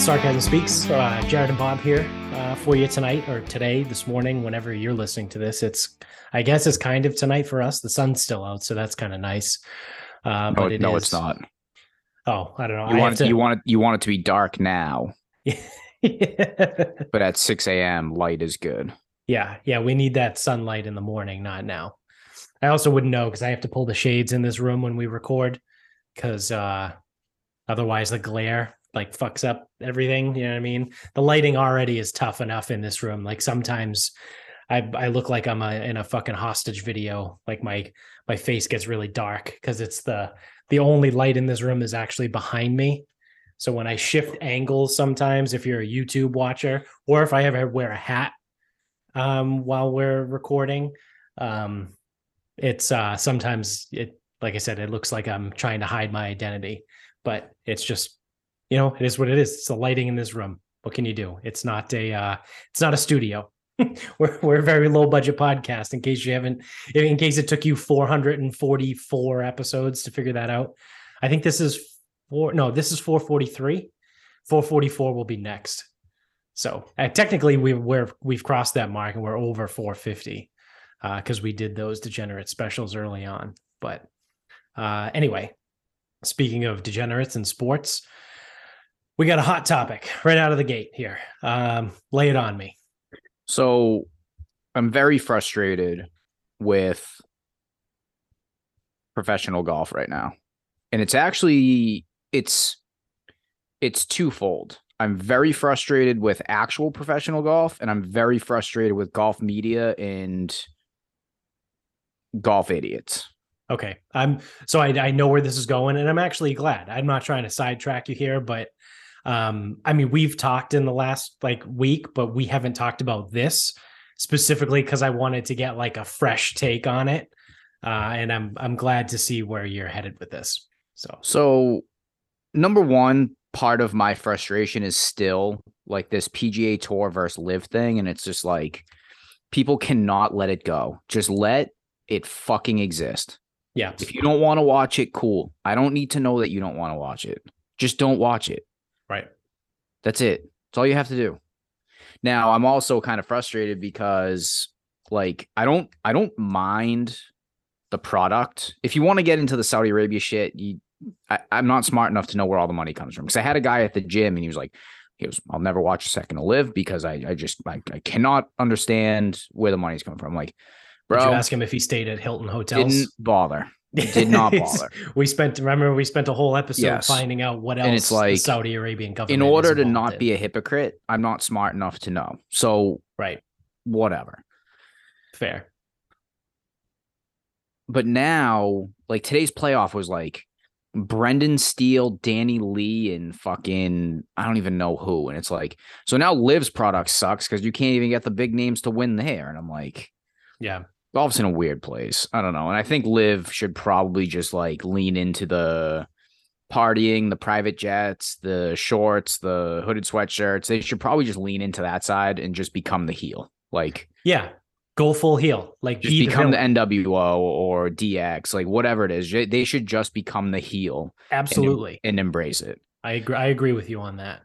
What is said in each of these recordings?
Hey, welcome back. It's Sarcasm Speaks. Uh, Jared and Bob here uh, for you tonight, or today, this morning, whenever you're listening to this. It's, I guess, it's kind of tonight for us. The sun's still out, so that's kind of nice. Uh, No, but it no, is- it's not. Oh, I don't know. You I want it, to- you want it, you want it to be dark now, but at six a.m. light is good. Yeah, yeah, we need that sunlight in the morning, not now. I also wouldn't know because I have to pull the shades in this room when we record, because uh, otherwise the glare like fucks up everything. You know what I mean? The lighting already is tough enough in this room. Like sometimes I I look like I'm a, in a fucking hostage video. Like my my face gets really dark because it's the the only light in this room is actually behind me. So when I shift angles, sometimes if you're a YouTube watcher, or if I ever wear a hat um, while we're recording, um, it's uh, sometimes it like I said, it looks like I'm trying to hide my identity, but it's just you know it is what it is. It's the lighting in this room. What can you do? It's not a uh, it's not a studio. we're we're a very low budget podcast. In case you haven't, in case it took you 444 episodes to figure that out, I think this is four. No, this is 443. 444 will be next. So uh, technically, we we're we've crossed that mark and we're over 450 because we did those degenerate specials early on. But uh, anyway, speaking of degenerates and sports, we got a hot topic right out of the gate here. Um, lay it on me. So I'm very frustrated with professional golf right now. And it's actually it's it's twofold. I'm very frustrated with actual professional golf and I'm very frustrated with golf media and golf idiots. Okay. I'm so I, I know where this is going, and I'm actually glad. I'm not trying to sidetrack you here, but um, I mean, we've talked in the last like week, but we haven't talked about this specifically because I wanted to get like a fresh take on it. Uh, and I'm I'm glad to see where you're headed with this. So So, number one part of my frustration is still like this PGA Tour versus LIV thing, and it's just like people cannot let it go. Just let it fucking exist. yeah, If you don't want to watch it, cool. I don't need to know that you don't want to watch it. Just don't watch it. That's it. That's all you have to do. Now, I'm also kind of frustrated because like I don't I don't mind the product. If you want to get into the Saudi Arabia shit, you I, I'm not smart enough to know where all the money comes from. Because I had a guy at the gym and he was like, he was, I'll never watch a second to live because I I just I, I cannot understand where the money's coming from. I'm like, Did bro, you ask him if he stayed at Hilton hotels? didn't bother. Did not bother. we spent remember we spent a whole episode Yes. finding out what else And it's the like, Saudi Arabian government In order to not in. be a hypocrite, I'm not smart enough to know. So right. whatever. Fair. but now like today's playoff was like Brendan Steele, Danny Lee, and fucking I don't even know who. And it's like so now Liv's product sucks because you can't even get the big names to win there. And I'm like, Yeah. Golf's in a weird place. I don't know. And I think Liv should probably just like lean into the partying, the private jets, the shorts, the hooded sweatshirts. They should probably just lean into that side and just become the heel. Like Yeah. Go full heel. Like just be become the villain. NWO or DX, like whatever it is. They should just become the heel and Absolutely. and, embrace it. I agree I agree with you on that.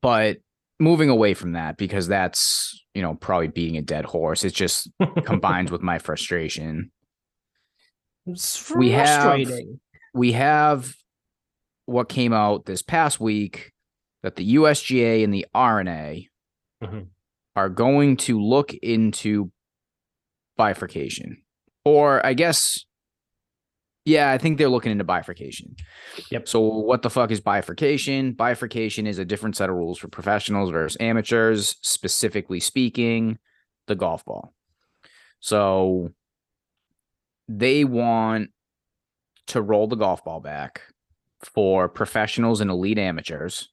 But moving away from that, because that's you know probably beating a dead horse. It just combines with my frustration. It's We have- We have what came out this past week that the USGA and the R&A Mhm. are going to look into bifurcation, or I guess, yeah, I think they're looking into bifurcation. Yep. So what the fuck is bifurcation? Bifurcation is a different set of rules for professionals versus amateurs, specifically speaking, the golf ball. So they want to roll the golf ball back for professionals and elite amateurs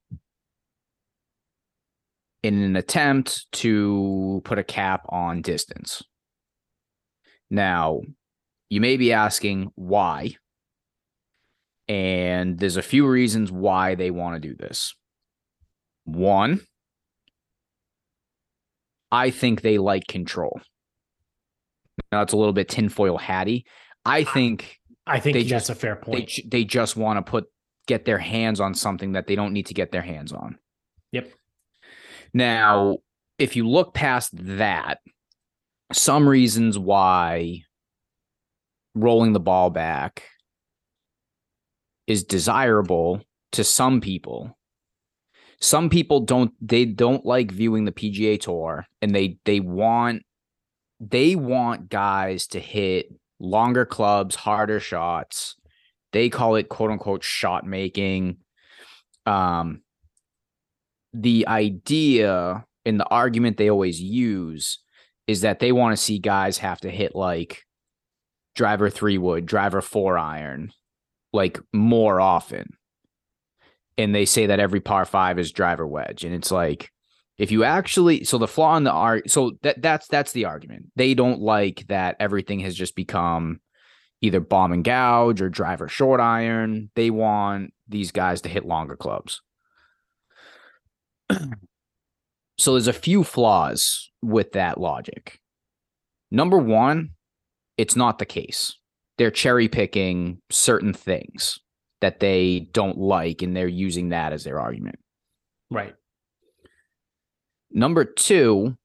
in an attempt to put a cap on distance. Now, you may be asking why. And there's a few reasons why they want to do this. One, I think they like control. Now it's a little bit tinfoil hatty. I think I think they that's just- a fair point. ju- they just want to put get their hands on something that they don't need to get their hands on. Yep. Now, if you look past that, some reasons why rolling the ball back is desirable to some people. Some people don't they don't like viewing the PGA tour and they they want they want guys to hit longer clubs, harder shots. They call it quote unquote shot making. Um the idea and the argument they always use is that they want to see guys have to hit like driver three wood, driver four iron, like more often. And they say that every par five is driver wedge. And it's like, if you actually so the flaw in the art so that that's that's the argument. They don't like that everything has just become either bomb and gouge or driver short iron. They want these guys to hit longer clubs. so there's a few flaws with that logic. Number one, it's not the case. They're cherry picking certain things that they don't like, and they're using that as their argument. Right. Number two,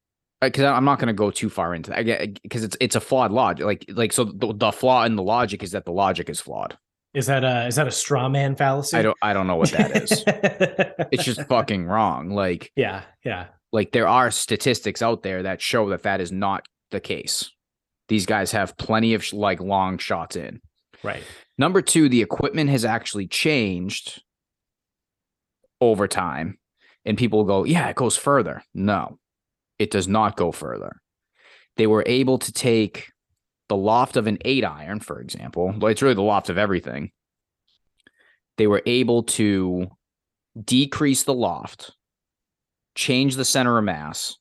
uh, because I'm not going to go too far into that because it's it's a flawed logic. Like like so the, the flaw in the logic is that the logic is flawed. Is that a is that a straw man fallacy? I don't I don't know what that is. it's just fucking wrong. Like yeah, yeah. Like there are statistics out there that show that that is not the case. These guys have plenty of like long shots in. Right. Number two, the equipment has actually changed over time. And people go, yeah, it goes further. No, it does not go further. They were able to take the loft of an eight iron, for example, but it's really the loft of everything. They were able to decrease the loft, change the center of mass,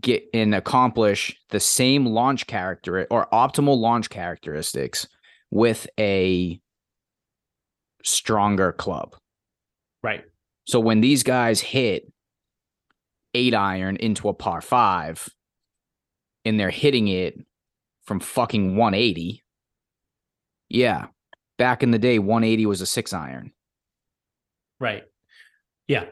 get and accomplish the same launch character or optimal launch characteristics with a stronger club. Right. So when these guys hit eight iron into a par five and they're hitting it from fucking 180, yeah, back in the day, 180 was a six iron. Right. Yeah.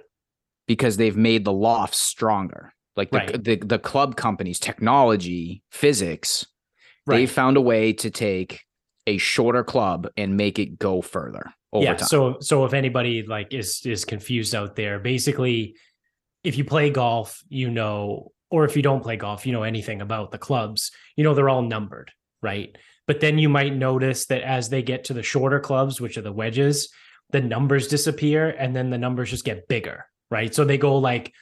Because they've made the loft stronger. Like the, Right. the, the club companies, technology, physics, they found a way to take a shorter club and make it go further over yeah. time. So so if anybody like is is confused out there, basically, if you play golf, you know, or if you don't play golf, you know anything about the clubs, you know they're all numbered, right? But then you might notice that as they get to the shorter clubs, which are the wedges, the numbers disappear and then the numbers just get bigger, right? So they go like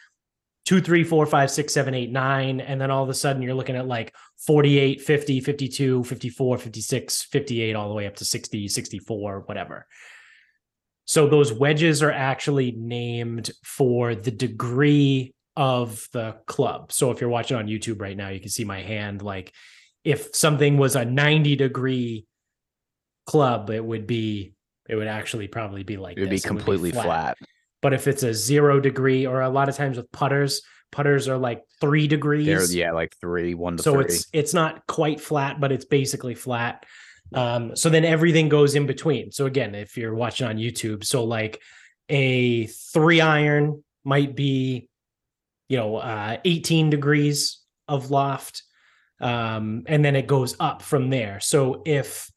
two, three, four, five, six, seven, eight, nine. And then all of a sudden you're looking at like 48, 50, 52, 54, 56, 58, all the way up to 60, 64, whatever. So those wedges are actually named for the degree of the club. So if you're watching on YouTube right now, you can see my hand. Like if something was a 90 degree club, it would be, it would actually probably be like it would be this. completely flat. But if it's a zero degree, or a lot of times with putters, putters are like three degrees. They're yeah, like three, one to so three. it's it's not quite flat, but it's basically flat. Um, so then everything goes in between. So again, if you're watching on YouTube, so like a three iron might be, you know, uh, 18 degrees of loft, um, and then it goes up from there. So if,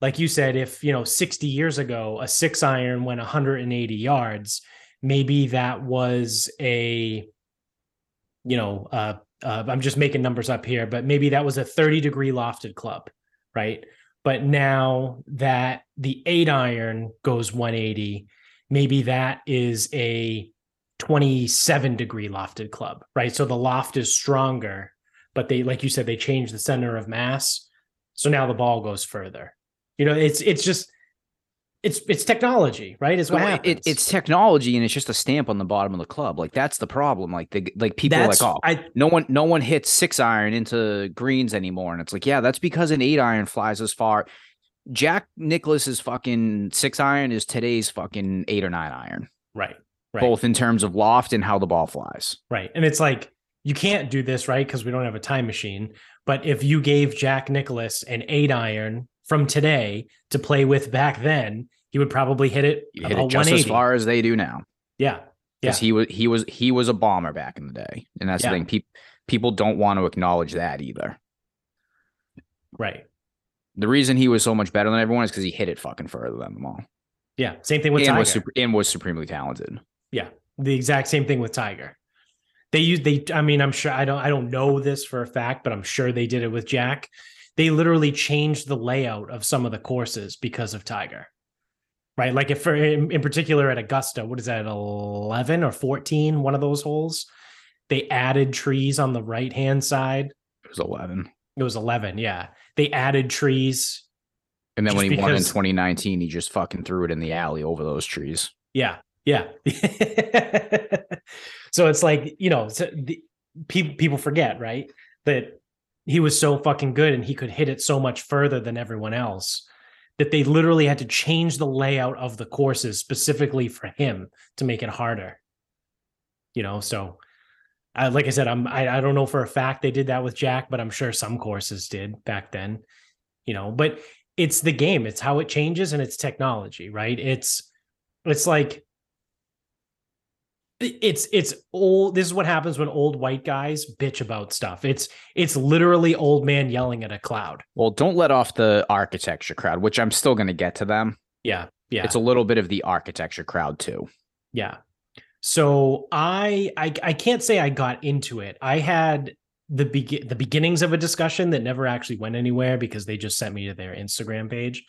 like you said, if you know 60 years ago a six iron went 180 yards, maybe that was a, you know, uh, uh, I'm just making numbers up here, but maybe that was a 30 degree lofted club, right? But now that the eight iron goes 180, maybe that is a 27 degree lofted club, right? So the loft is stronger, but they, like you said, they change the center of mass. So now the ball goes further. You know, it's it's just it's it's technology, right? It's what happens. it- it's technology and it's just a stamp on the bottom of the club. Like that's the problem. Like the like people That's- are like, oh, I no one no one hits six iron into greens anymore. And it's like, yeah, that's because an eight iron flies as far. Jack Nicklaus's fucking six iron is today's fucking eight or nine iron, right, right. both in terms of loft and how the ball flies. Right. And it's like, you can't do this, right? Because we don't have a time machine. But if you gave Jack Nicklaus an eight iron from today to play with back then, he would probably hit it hit it just as far as they do now. yeah, yeah, Because he was he was he was a bomber back in the day. And that's Yeah. the thing. People people don't want to acknowledge that either. right. The reason he was so much better than everyone is because he hit it fucking further than them all. Yeah, same thing with and Tiger. was super, and was supremely talented. Yeah, the exact same thing with Tiger. They use they I mean I'm sure I don't I don't know this for a fact, but I'm sure they did it with Jack. They literally changed the layout of some of the courses because of Tiger. Right? Like if for in, in particular at Augusta, what is that 11 or 14 one of those holes? They added trees on the right-hand side. It was eleven. It was 11, yeah. They added trees. And then when he won in 2019, he just fucking threw it in the alley over those trees. Yeah. Yeah. so it's like, you know, so the, people people forget, right? That he was so fucking good and he could hit it so much further than everyone else that they literally had to change the layout of the courses specifically for him to make it harder. You know, so like I said, I'm I, I don't know for a fact they did that with Jack, but I'm sure some courses did back then. You know, but it's the game. It's how it changes and it's technology, right? It's it's like it's it's old this is what happens when old white guys bitch about stuff. It's it's literally old man yelling at a cloud. Well, don't let off the architecture crowd, which I'm still going to get to them. yeah yeah. It's a little bit of the architecture crowd too. yeah. So I, I i can't say i got into it. I had the begin the beginnings of a discussion that never actually went anywhere because they just sent me to their instagram page.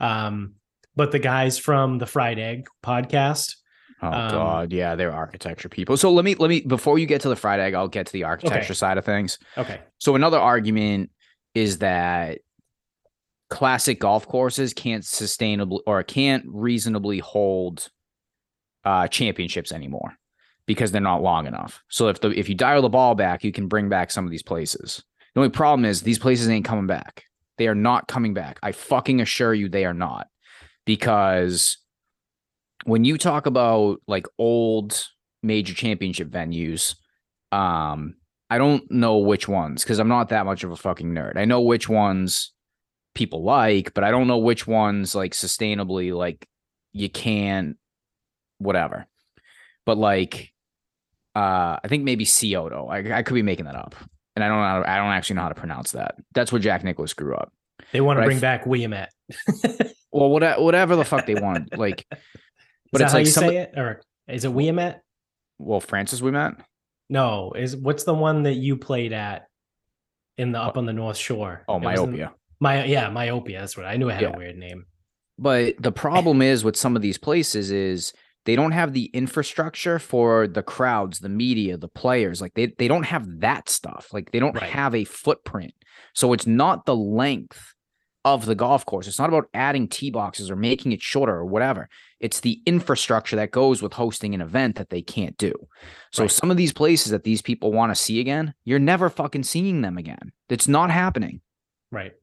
Um but the guys from the fried egg podcast Oh Um, god, yeah, they're architecture people. So let me let me before you get to the fried egg, I'll get to the architecture side of things. okay So another argument is that classic golf courses can't sustainably or can't reasonably hold uh championships anymore because they're not long enough. So if the if you dial the ball back, you can bring back some of these places. The only problem is these places ain't coming back. They are not coming back. I fucking assure you they are not. Because when you talk about like old major championship venues, um I don't know which ones because I'm not that much of a fucking nerd. I know which ones people like, but I don't know which ones like sustainably like you can whatever. But like uh I think maybe Kyoto. I, I could be making that up. And I don't know I don't actually know how to pronounce that. That's where Jack Nicklaus grew up. they want to I bring f- back Williamette. Well, whatever, whatever the fuck they wanted. Like but it's how like say it or is it Willamette? well, Francis Ouimet. No, is what's the one that you played at in the up on the North Shore? Oh, It was in- myopia. My yeah, myopia. That's what I knew it had Yeah. a weird name. But the problem is with some of these places is they don't have the infrastructure for the crowds, the media, the players. Like they they don't have that stuff. Like they don't Right. have a footprint. So it's not the length of the golf course. It's not about adding tee boxes or making it shorter or whatever. It's the infrastructure that goes with hosting an event that they can't do. So Right. some of these places that these people want to see again, you're never fucking seeing them again. It's not happening. Right.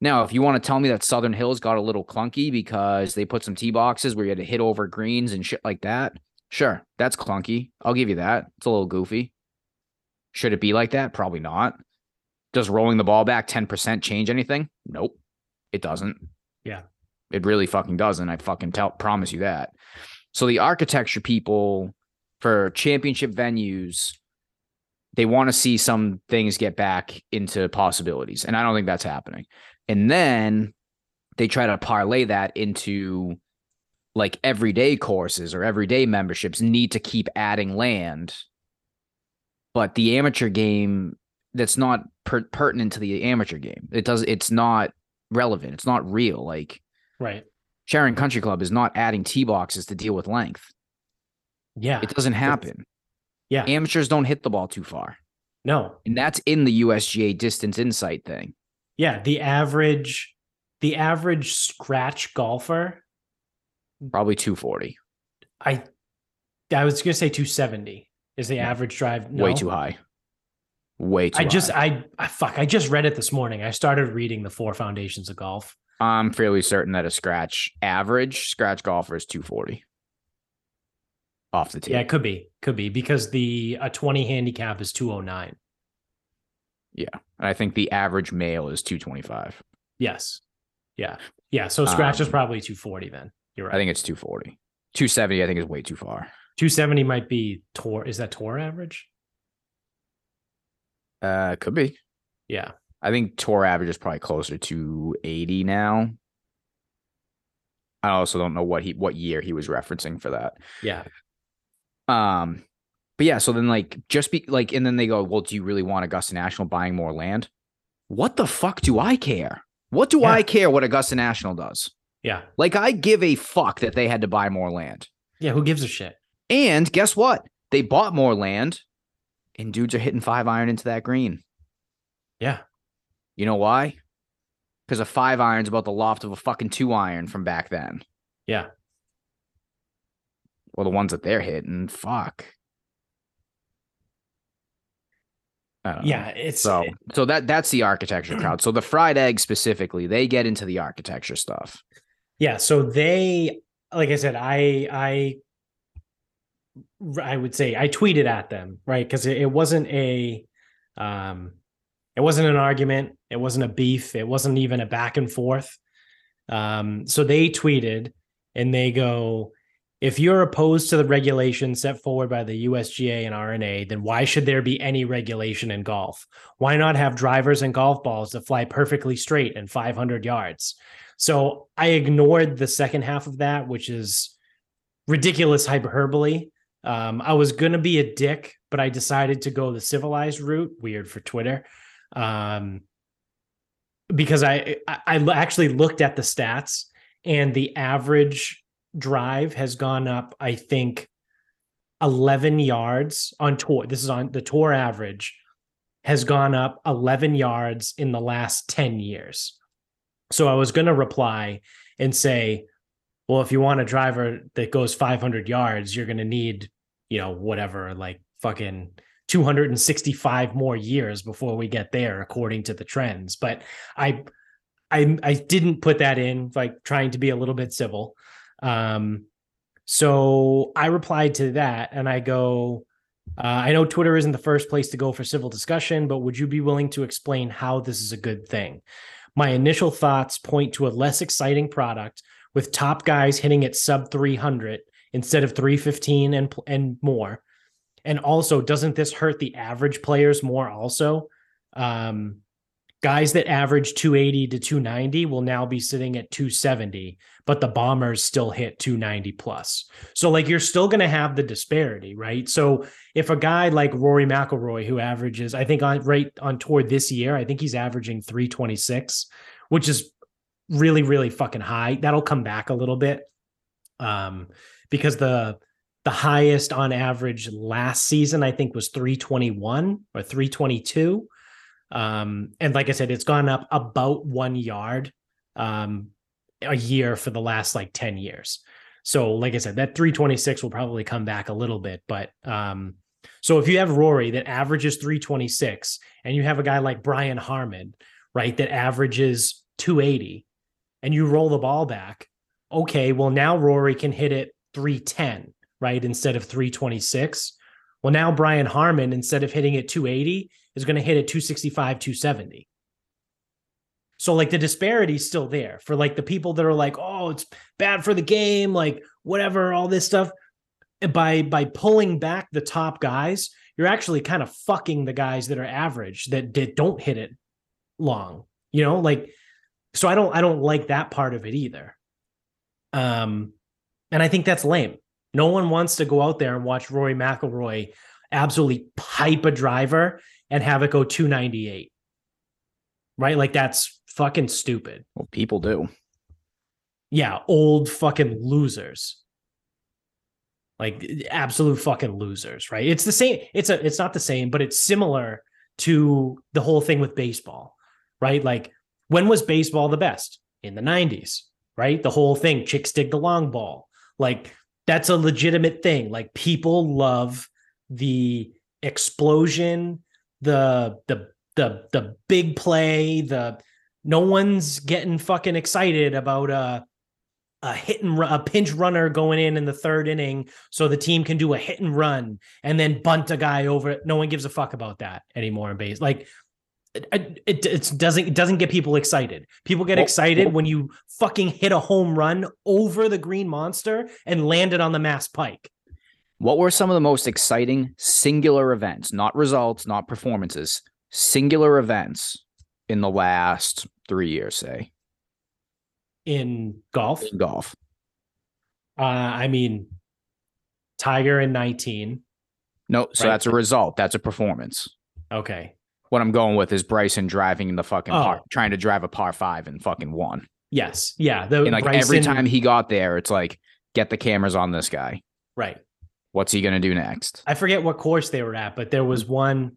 Now, if you want to tell me that Southern Hills got a little clunky because they put some tee boxes where you had to hit over greens and shit like that, sure, that's clunky. I'll give you that. It's a little goofy. Should it be like that? Probably not. Does rolling the ball back 10% change anything? Nope. It doesn't. Yeah. It really fucking doesn't. I fucking tell promise you that. So the architecture people for championship venues, they want to see some things get back into possibilities. And I don't think that's happening. And then they try to parlay that into like everyday courses or everyday memberships need to keep adding land. But the amateur game, that's not per- pertinent to the amateur game. It does. It's not relevant. It's not real. Like Right. Sharon Country Club is not adding tee boxes to deal with length. Yeah. It doesn't happen. Yeah. Amateurs don't hit the ball too far. no. And that's in the USGA distance insight thing. Yeah. The average, the average scratch golfer, Probably 240. I, I was gonna say 270 is the No. average drive. Way too high. Way too I just. I, I, fuck, I just read it this morning. I started reading the four foundations of golf. I'm fairly certain that a scratch average scratch golfer is 240 off the tee. Yeah, it could be, could be because the a 20 handicap is 209. And I think the average male is 225. Yes. Yeah. Yeah. So scratch is Um, probably 240 then. You're right. I think it's 240. 270, I think is way too far. 270 might be tour. Is that tour average? Uh, could be. Yeah. I think tour average is probably closer to 80 now. I also don't know what he what year he was referencing for that. Yeah. Um, but yeah, so then like just be like, and then they go, well, do you really want Augusta National buying more land? What the fuck do I care? What do Yeah. I care what Augusta National does? Yeah. Like I give a fuck that they had to buy more land. Yeah. Who gives a shit? And guess what? They bought more land, and dudes are hitting five iron into that green. Yeah. You know why? Because a five iron's about the loft of a fucking two iron from back then. Yeah. Well, the ones that they're hitting, fuck. I know. Yeah. It's So, so that that's the architecture crowd. So the fried egg specifically, they get into the architecture stuff. Yeah, so they like I said, I I I would say I tweeted at them, right? Because it, it wasn't a um it wasn't an argument, it wasn't a beef, it wasn't even a back and forth. Um, so they tweeted and they go, if you're opposed to the regulation set forward by the USGA and R&A, then why should there be any regulation in golf? Why not have drivers and golf balls that fly perfectly straight and 500 yards? So I ignored the second half of that, which is ridiculous hyperbole. Um, I was gonna be a dick, but I decided to go the civilized route. Weird for Twitter, um, because I, I I actually looked at the stats, and the average drive has gone up. I think eleven yards on tour. This is on the tour average has gone up 11 yards in the last 10 years. So I was going to reply and say, well, if you want a driver that goes 500 yards, you're going to need, you know, whatever, like fucking 265 more years before we get there, according to the trends. But I, I, I didn't put that in, like trying to be a little bit civil. Um, so I replied to that and I go, uh, I know Twitter isn't the first place to go for civil discussion, but would you be willing to explain how this is a good thing? My initial thoughts point to a less exciting product with top guys hitting at sub 300 instead of 315 and and more. And also, doesn't this hurt the average players more? Also, um, guys that average 280 to 290 will now be sitting at 270, but the bombers still hit 290 plus. So, like, you're still going to have the disparity, right? So, if a guy like Rory McIlroy, who averages, I think on right on tour this year, I think he's averaging 326, which is really, really fucking high. That'll come back a little bit. Um, because the the highest on average last season, I think, was 321 or 322. Um, and like I said, it's gone up about one yard um a year for the last like 10 years. So, like I said, that 326 will probably come back a little bit, but um, so if you have Rory that averages 326 and you have a guy like Brian Harman, right, that averages 280 and you roll the ball back, okay, well, now Rory can hit it 310, right, instead of 326. Well, now Brian Harman, instead of hitting it 280, is going to hit it 265, 270. So like the disparity is still there for like the people that are like, oh, it's bad for the game, like whatever, all this stuff. By by pulling back the top guys, you're actually kind of fucking the guys that are average that that don't hit it long. You know, like so I don't I don't like that part of it either. Um, and I think that's lame. No one wants to go out there and watch Rory McIlroy absolutely pipe a driver and have it go 298. Right? Like that's fucking stupid. Well, people do. Yeah, old fucking losers. Like absolute fucking losers, right? It's the same it's a it's not the same, but it's similar to the whole thing with baseball, right? Like when was baseball the best? In the 90s, right? The whole thing, chicks dig the long ball. Like that's a legitimate thing. Like people love the explosion, the the the the big play, the no one's getting fucking excited about a a hit and run, a pinch runner going in in the third inning so the team can do a hit and run and then bunt a guy over. No one gives a fuck about that anymore in base. Like it, it, it doesn't it doesn't get people excited. People get excited when you fucking hit a home run over the green monster and land it on the Mass Pike. What were some of the most exciting singular events, not results, not performances, singular events in the last three years, say, in golf. in golf? Uh, I mean, Tiger in 19. No, so Right. that's a result. That's a performance. Okay. What I'm going with is Bryson driving in the fucking par, Oh. trying to drive a par five and fucking won. Yes. Yeah. The And like every time he got there, it's like, get the cameras on this guy. Right. What's he gonna do next? I forget what course they were at, but there was one.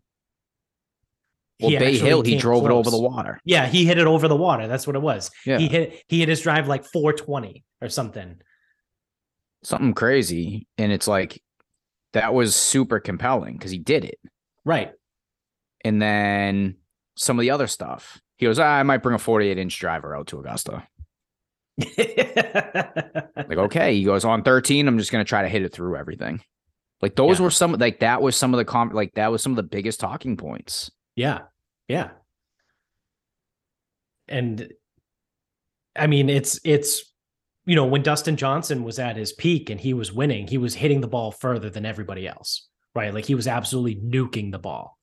Well, Bay Hill, he drove it over the water. Yeah, he hit it over the water. That's what it was. Yeah. He hit he hit his drive like 420 or something. Something crazy. And it's like that was super compelling because he did it. Right. And then some of the other stuff. He goes, "Ah, I might bring a 48 inch driver out to Augusta. Like, okay. He goes, on 13, I'm just gonna try to hit it through everything. Like those Yeah. were some like that was some of the com like that was some of the biggest talking points. Yeah. Yeah. And I mean, it's it's you know, when Dustin Johnson was at his peak and he was winning, he was hitting the ball further than everybody else, right? Like he was absolutely nuking the ball.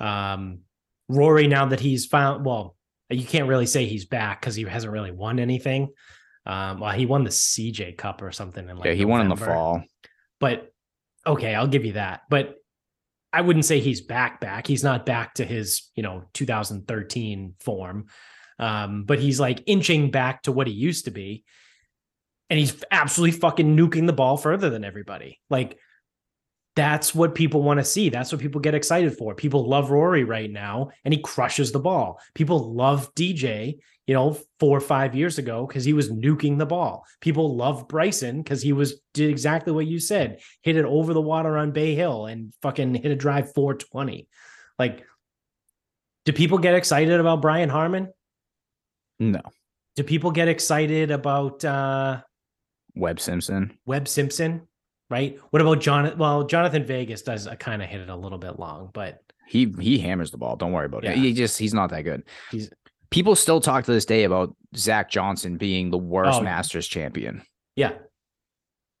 Um Rory now that he's found well, you can't really say he's back because he hasn't really won anything. Um well, he won the CJ Cup or something in like yeah, he won in the fall. but okay, I'll give you that. But I wouldn't say he's back back. He's not back to his, you know, 2013 form. Um, but he's like inching back to what he used to be. And he's absolutely fucking nuking the ball further than everybody. Like that's what people want to see. That's what people get excited for. People love Rory right now, and he crushes the ball. People love DJ, you know, four or five years ago because he was nuking the ball. People love Bryson because he was did exactly what you said, hit it over the water on Bay Hill and fucking hit a drive 420. Like, do people get excited about Brian Harman? No. Do people get excited about uh Webb Simpson. Webb Simpson? Right? What about Jhonattan? Well, Jhonattan Vegas does uh, kind of hit it a little bit long, but He he hammers the ball. Don't worry about Yeah. it. He just he's not that good. He's- people still talk to this day about Zach Johnson being the worst Oh. Masters champion. yeah,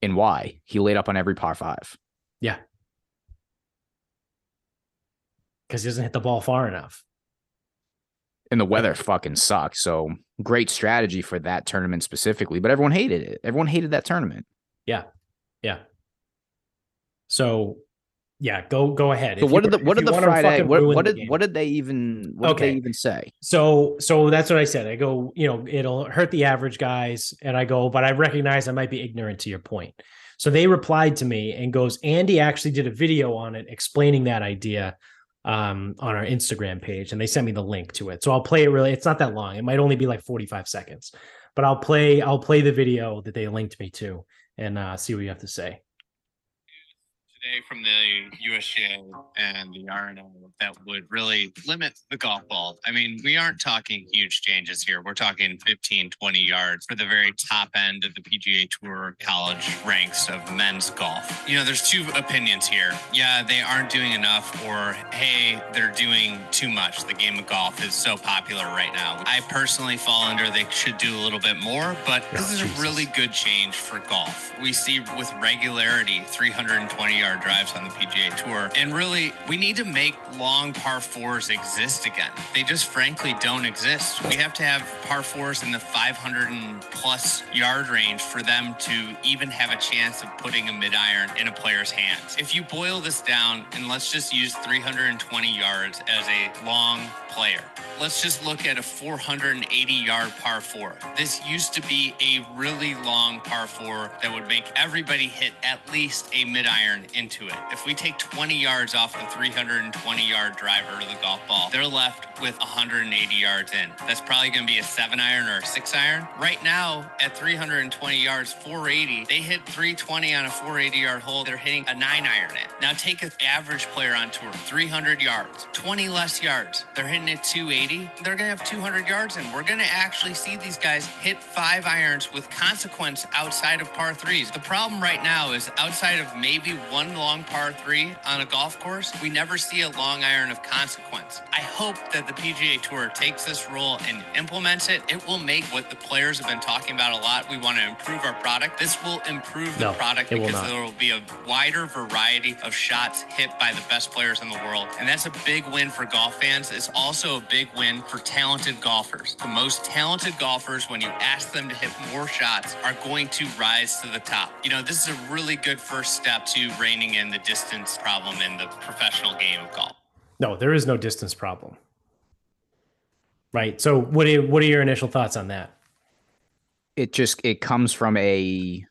And why? He laid up on every par five. Yeah, because he doesn't hit the ball far enough. And the weather fucking sucked. So great strategy for that tournament specifically. But everyone hated it. Everyone hated that tournament. Yeah. Yeah. So, yeah, go go ahead. So If what did the what did the Friday what, what did what did they even what did they even say? So so that's what I said. I go, you know, it'll hurt the average guys, and I go, but I recognize I might be ignorant to your point. So they replied to me and goes, Andy actually did a video on it explaining that idea um, on our Instagram page, and they sent me the link to it. So I'll play it. Really, it's not that long. It might only be like forty five seconds, but I'll play. I'll play the video that they linked me to and uh, see what you have to say. Today from the USGA and the R&A that would really limit the golf ball. I mean, we aren't talking huge changes here. We're talking 15, 20 yards for the very top end of the PGA Tour college ranks of men's golf. You know, there's two opinions here. Yeah, they aren't doing enough, or hey, they're doing too much. The game of golf is so popular right now. I personally fall under they should do a little bit more, but this oh, is a really good change for golf. We see with regularity 320 yard drives on the PGA Tour. And really, we need to make long par fours exist again. They just frankly don't exist. We have to have par fours in the 500 and plus yard range for them to even have a chance of putting a mid iron in a player's hands. If you boil this down, and let's just use 320 yards as a long player. Let's just look at a 480 yard par four. This used to be a really long par four that would make everybody hit at least a mid iron into it. If we take 20 yards off the 320 yard driver of the golf ball, they're left with 180 yards in. That's probably going to be a seven iron or a six iron. Right now, at 320 yards, 480, they hit 320 on a 480 yard hole. They're hitting a nine iron in. Now take an average player on tour, 300 yards, 20 less yards. They're hitting it 280. They're going to have 200 yards in. We're going to actually see these guys hit five irons with consequence outside of par threes. The problem right now is outside of maybe one long par three on a golf course, we never see a long iron of consequence. I hope that the PGA Tour takes this rule and implements it. It will make what the players have been talking about a lot. We want to improve our product. This will improve the No, product it will because there will be a wider variety of shots hit by the best players in the world. And that's a big win for golf fans. It's also a big win for talented golfers. The most talented golfers, when you ask them to hit more shots, are going to rise to the top. You know, this is a really good first step to reining in the distance problem in the professional game of golf. No, there is no distance problem. Right. So what are what are your initial thoughts on that? It just it comes from a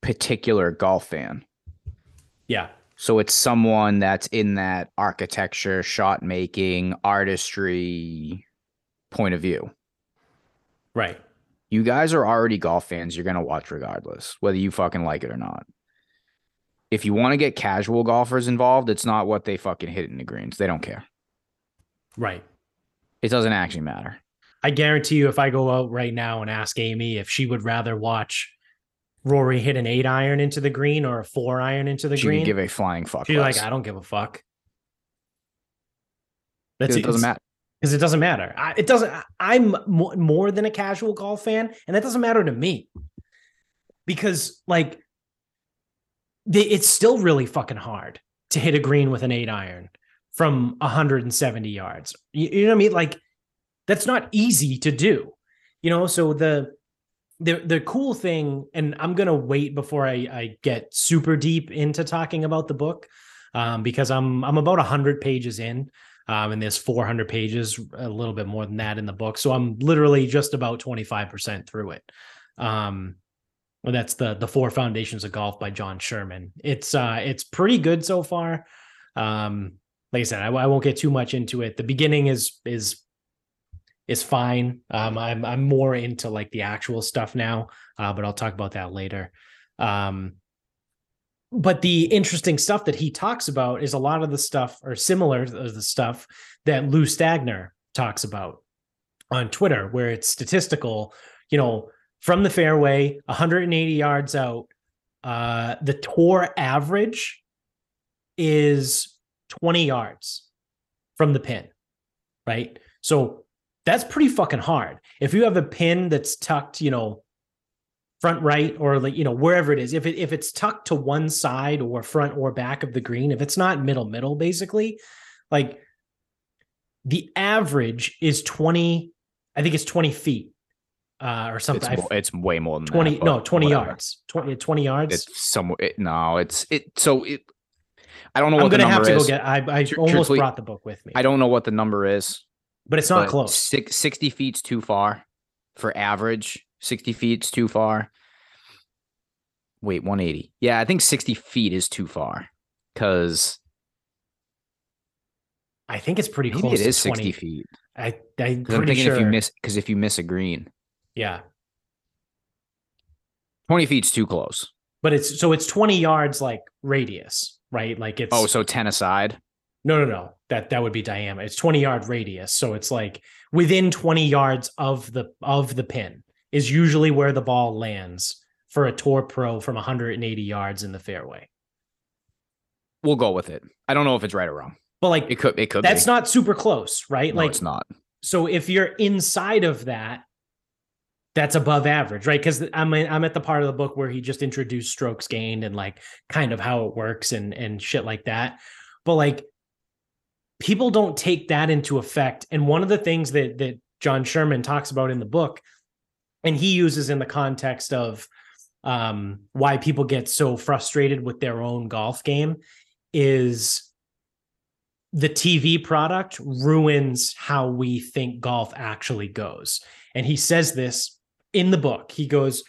particular golf fan. Yeah. So it's someone that's in that architecture, shot making, artistry point of view. Right. You guys are already golf fans. You're going to watch regardless, whether you fucking like it or not. If you want to get casual golfers involved, it's not what they fucking hit in the greens. They don't care. Right. It doesn't actually matter. I guarantee you if I go out right now and ask Amy if she would rather watch Rory hit an eight iron into the green or a four iron into the She green, give a flying fuck. she's like. I don't give a fuck. That's it doesn't matter. because it doesn't matter. I, it doesn't. I- I'm mo- more than a casual golf fan, and that doesn't matter to me because like it's still really fucking hard to hit a green with an eight iron from 170 yards. You, you know what I mean? Like that's not easy to do. You know, so the the the cool thing, and I'm gonna wait before I, I get super deep into talking about the book, um, because I'm I'm about hundred pages in, um, and there's 400 pages, a little bit more than that in the book. So I'm literally just about 25% through it. Um, well, that's the the four foundations of golf by John Sherman. It's uh it's pretty good so far. Um, like I said, I, I won't get too much into it. The beginning is is is fine. Um, I'm I'm more into like the actual stuff now, uh, but I'll talk about that later. Um, but the interesting stuff that he talks about is a lot of the stuff or similar to the stuff that Lou Stagner talks about on Twitter, where it's statistical, you know, from the fairway, 180 yards out. Uh, the tour average is 20 yards from the pin, right? So that's pretty fucking hard. If you have a pin that's tucked, you know, front right or like you know wherever it is, if it if it's tucked to one side or front or back of the green, if it's not middle middle, basically, like the average is 20, I think it's 20 feet uh, or something. I mo- it's way more than 20 that, no 20 whatever. yards 20, 20 yards It's somewhere. It, no, it's it. So it. I don't know i'm what gonna have to is. go get i, I Tru- almost brought the book with me I don't know what the number is. but it's not but close Six, 60 feet's too far for average. 60 feet's too far. Wait, 180. Yeah, I think 60 feet is too far because i think it's pretty maybe close it is to 20 60 feet. i I'm pretty thinking sure if you miss because if you miss a green, yeah 20 feet's too close. but it's so it's 20 yards like radius right like it's Oh, so 10 aside. no no no that that would be diameter it's 20 yard radius so it's like within 20 yards of the of the pin is usually where the ball lands for a tour pro from 180 yards in the fairway We'll go with it. I don't know if it's right or wrong. but like It could. It could. that's be. not super close right No, like it's not. so if you're inside of that that's above average right? Because i'm i'm at the part of the book where he just introduced strokes gained and like kind of how it works and and shit like that. But like people don't take that into effect. And one of the things that that john sherman talks about in the book and he uses in the context of um why people get so frustrated with their own golf game is the TV product ruins how we think golf actually goes. And he says this in the book. He goes,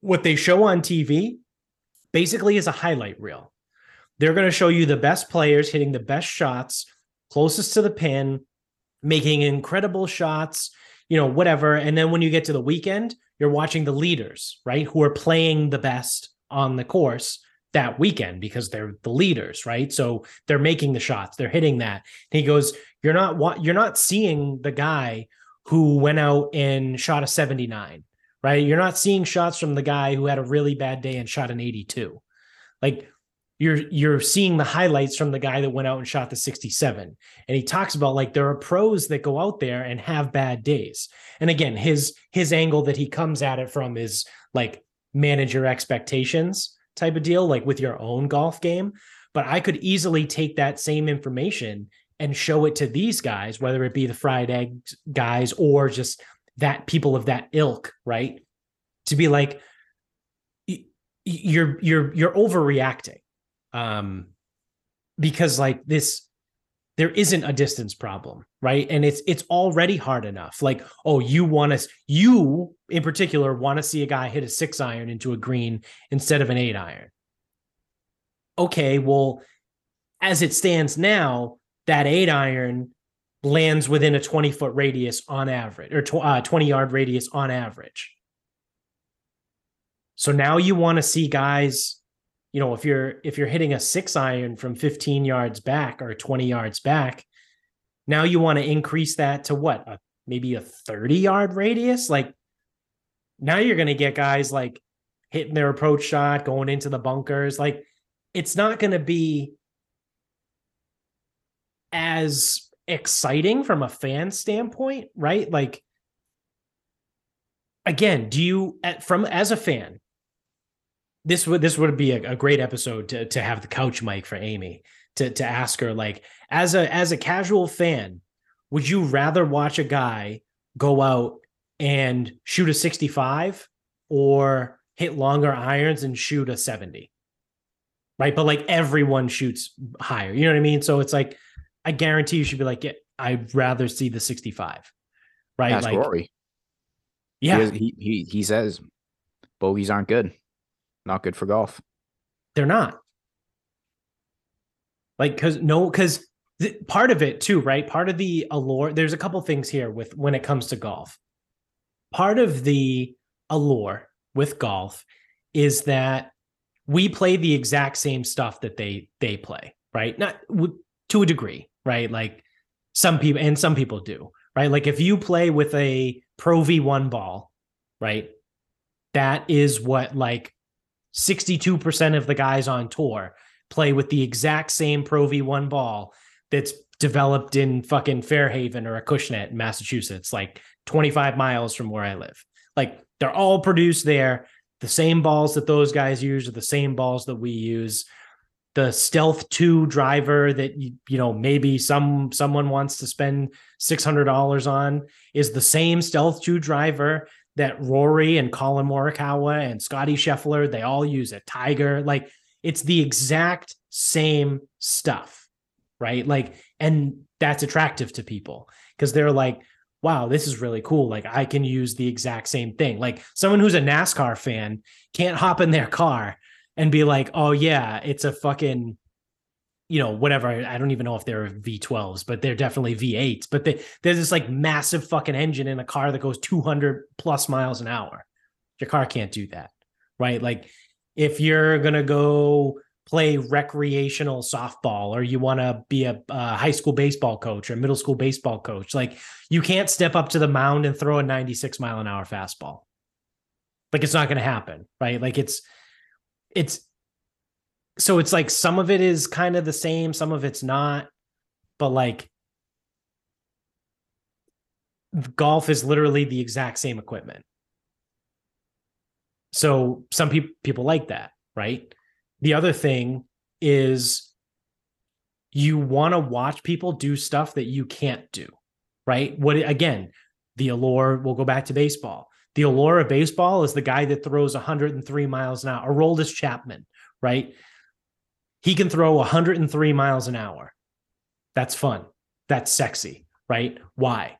What they show on TV basically is a highlight reel. They're going to show you the best players hitting the best shots, closest to the pin, making incredible shots, you know, whatever. And then when you get to the weekend, you're watching the leaders, right? Who are playing the best on the course that weekend because they're the leaders, right? So they're making the shots, they're hitting that. And he goes, "You're not you're not seeing the guy who went out and shot a 79, right? You're not seeing shots from the guy who had a really bad day and shot an 82. Like you're you're seeing the highlights from the guy that went out and shot the 67 and he talks about like there are pros that go out there and have bad days and again his his angle that he comes at it from is like manage your expectations type of deal like with your own golf game but i could easily take that same information and show it to these guys whether it be the fried egg guys or just that people of that ilk right? To be like you're you're you're overreacting um because like this there isn't a distance problem right? And it's it's already hard enough. Like oh you want to you in particular want to see a guy hit a 6 iron into a green instead of an 8 iron. Okay well as it stands now that 8 iron lands within a 20 foot radius on average or tw- uh, 20 yard radius on average. So now you want to see guys you know if you're if you're hitting a six iron from 15 yards back or 20 yards back now you want to increase that to what a, maybe a 30 yard radius? Like now you're going to get guys like hitting their approach shot going into the bunkers. Like it's not going to be as exciting from a fan standpoint right like again do you from as a fan this would this would be a, a, great episode to to have the couch mic for Amy to to ask her like as a as a casual fan, would you rather watch a guy go out and shoot a 65 or hit longer irons and shoot a 70? Right. But like everyone shoots higher. You know what I mean? So it's like I guarantee you should be like, yeah, I'd rather see the 65. Right. Ask like Rory. Yeah. He, he he says bogeys aren't good not good for golf. They're not. Like, cause no, cause th- part of it too, right? Part of the allure, there's a couple things here with when it comes to golf. Part of the allure with golf is that we play the exact same stuff that they they play, right? Not w- to a degree, right? Like some people and some people do, right? Like if you play with a Pro V1 ball, right? That is what like 62% of the guys on tour play with the exact same Pro V1 ball that's developed in fucking Fairhaven or Acushnet, Massachusetts, like 25 miles from where I live. Like they're all produced there. The same balls that those guys use are the same balls that we use. The Stealth 2 driver that you, you know maybe some someone wants to spend $600 on is the same Stealth 2 driver that Rory and Collin Morikawa and Scottie Scheffler, they all use it. Tiger, like it's the exact same stuff, right? Like, and that's attractive to people because they're like, wow, this is really cool. Like I can use the exact same thing. Like someone who's a NASCAR fan can't hop in their car and be like, oh yeah, it's a fucking you know, whatever. I don't even know if they're V12s, but they're definitely V8s. But they, there's this like massive fucking engine in a car that goes 200 plus miles an hour. Your car can't do that, right? Like if you're gonna go play recreational softball or you want to be a, a, high school baseball coach or middle school baseball coach, like you can't step up to the mound and throw a 96 mile an hour fastball. Like it's not going to happen, right? Like it's it's so it's like some of it is kind of the same, some of it's not, but like golf is literally the exact same equipment. So some people people like that, right? The other thing is you want to watch people do stuff that you can't do, right? What again, the allure, we'll go back to baseball. The allure of baseball is the guy that throws 103 miles an hour, Aroldis Chapman, right? He can throw 103 miles an hour. That's fun. That's sexy, right? Why?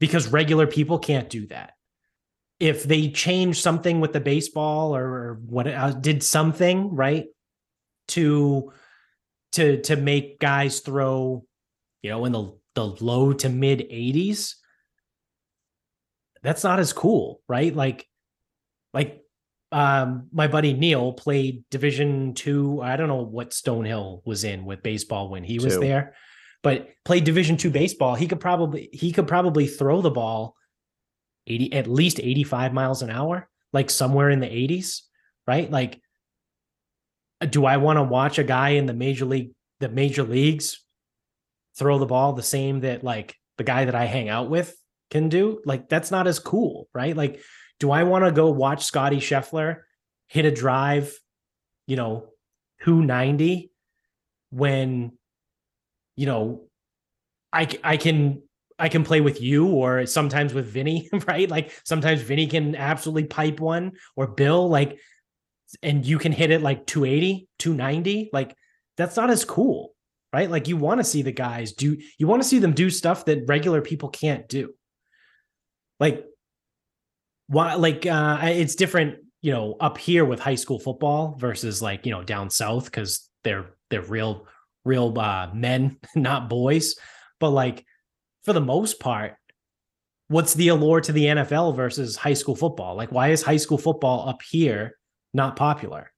Because regular people can't do that. If they change something with the baseball or what uh, did something right to to to make guys throw, you know, in the the low to mid 80s, that's not as cool, right? Like like um, my buddy Neil played Division Two. I don't know what Stonehill was in with baseball when he was two. there, but played Division Two baseball. He could probably he could probably throw the ball eighty at least eighty five miles an hour, like somewhere in the eighties, right? Like do I want to watch a guy in the major league, the major leagues, throw the ball the same that like the guy that I hang out with can do? Like that's not as cool, right? Like, do I want to go watch Scottie Scheffler hit a drive, you know, 290 when, you know, I I can I can play with you or sometimes with Vinny, right? Like sometimes Vinny can absolutely pipe one or Bill, like, and you can hit it like 280, 290. Like, that's not as cool, right? Like, you want to see the guys do, you want to see them do stuff that regular people can't do. Like, why, like, uh, it's different, you know, up here with high school football versus like, you know, down south because they're, they're real, real uh, men, not boys. But like, for the most part, what's the allure to the NFL versus high school football? Like, why is high school football up here not popular?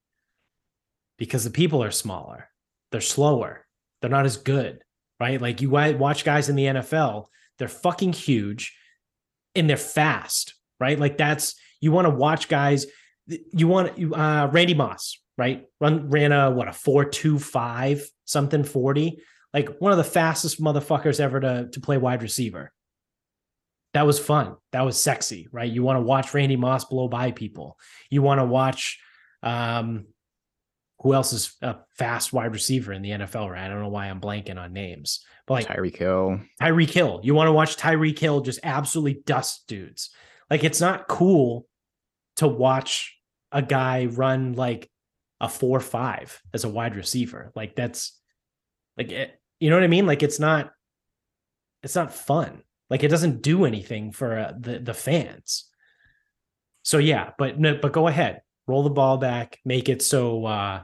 Because the people are smaller, they're slower, they're not as good, right? Like, you watch guys in the NFL, they're fucking huge and they're fast, right? Like, that's you want to watch guys. You want uh, Randy Moss, right? Run ran a what a four two five something forty like one of the fastest motherfuckers ever to to play wide receiver. That was fun. That was sexy, right? You want to watch Randy Moss blow by people. You want to watch um who else is a fast wide receiver in the NFL, right? I don't know why I'm blanking on names. But like Tyreek Hill. Tyreek Hill. You want to watch Tyreek Hill just absolutely dust dudes. Like it's not cool to watch a guy run like a four five as a wide receiver. Like that's like it, you know what I mean? Like it's not it's not fun. Like it doesn't do anything for uh, the the fans. So yeah, but no, but go ahead, roll the ball back, make it so uh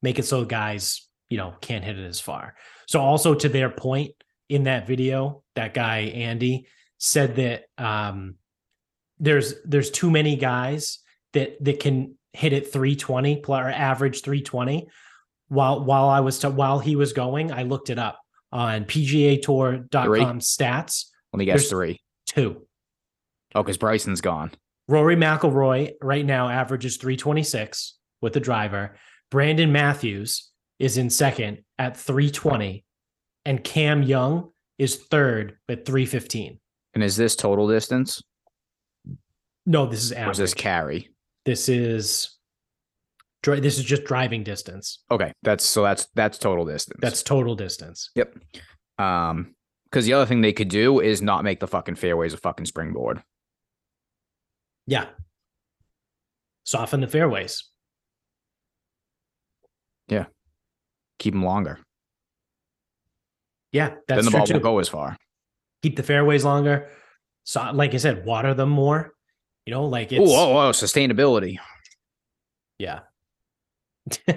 make it so guys you know can't hit it as far. So also to their point in that video, that guy Andy said that um there's there's too many guys that that can hit it 320 or average 320 while while I was to, while he was going, I looked it up on PGAtour.com stats. Let me guess three. Two. Oh, because Bryson's gone. Rory McIlroy right now averages 326 with the driver. Brandon Matthews is in second at 320, and Cam Young is third at 315. And is this total distance? No, this is average. Or is this carry? This is this is just driving distance. Okay, that's so that's that's total distance. That's total distance. Yep. Um, because the other thing they could do is not make the fucking fairways a fucking springboard. Yeah. Soften the fairways. Yeah. Keep them longer. Yeah, that's then the ball won't go as far. Keep the fairways longer. So, like I said, water them more. You know, like it's oh, oh, oh sustainability. Yeah, you're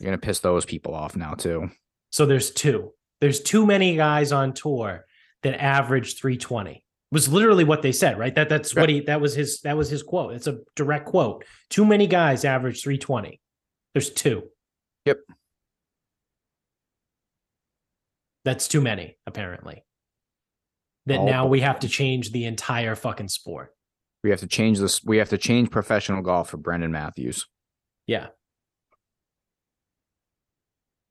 gonna piss those people off now too. So there's two. There's too many guys on tour that average 320. Was literally what they said, right? That that's right. what he that was his that was his quote. It's a direct quote. Too many guys average 320. There's two. Yep. That's too many, apparently. That oh. now we have to change the entire fucking sport. We have to change this. We have to change professional golf for Brandon Matthews. Yeah.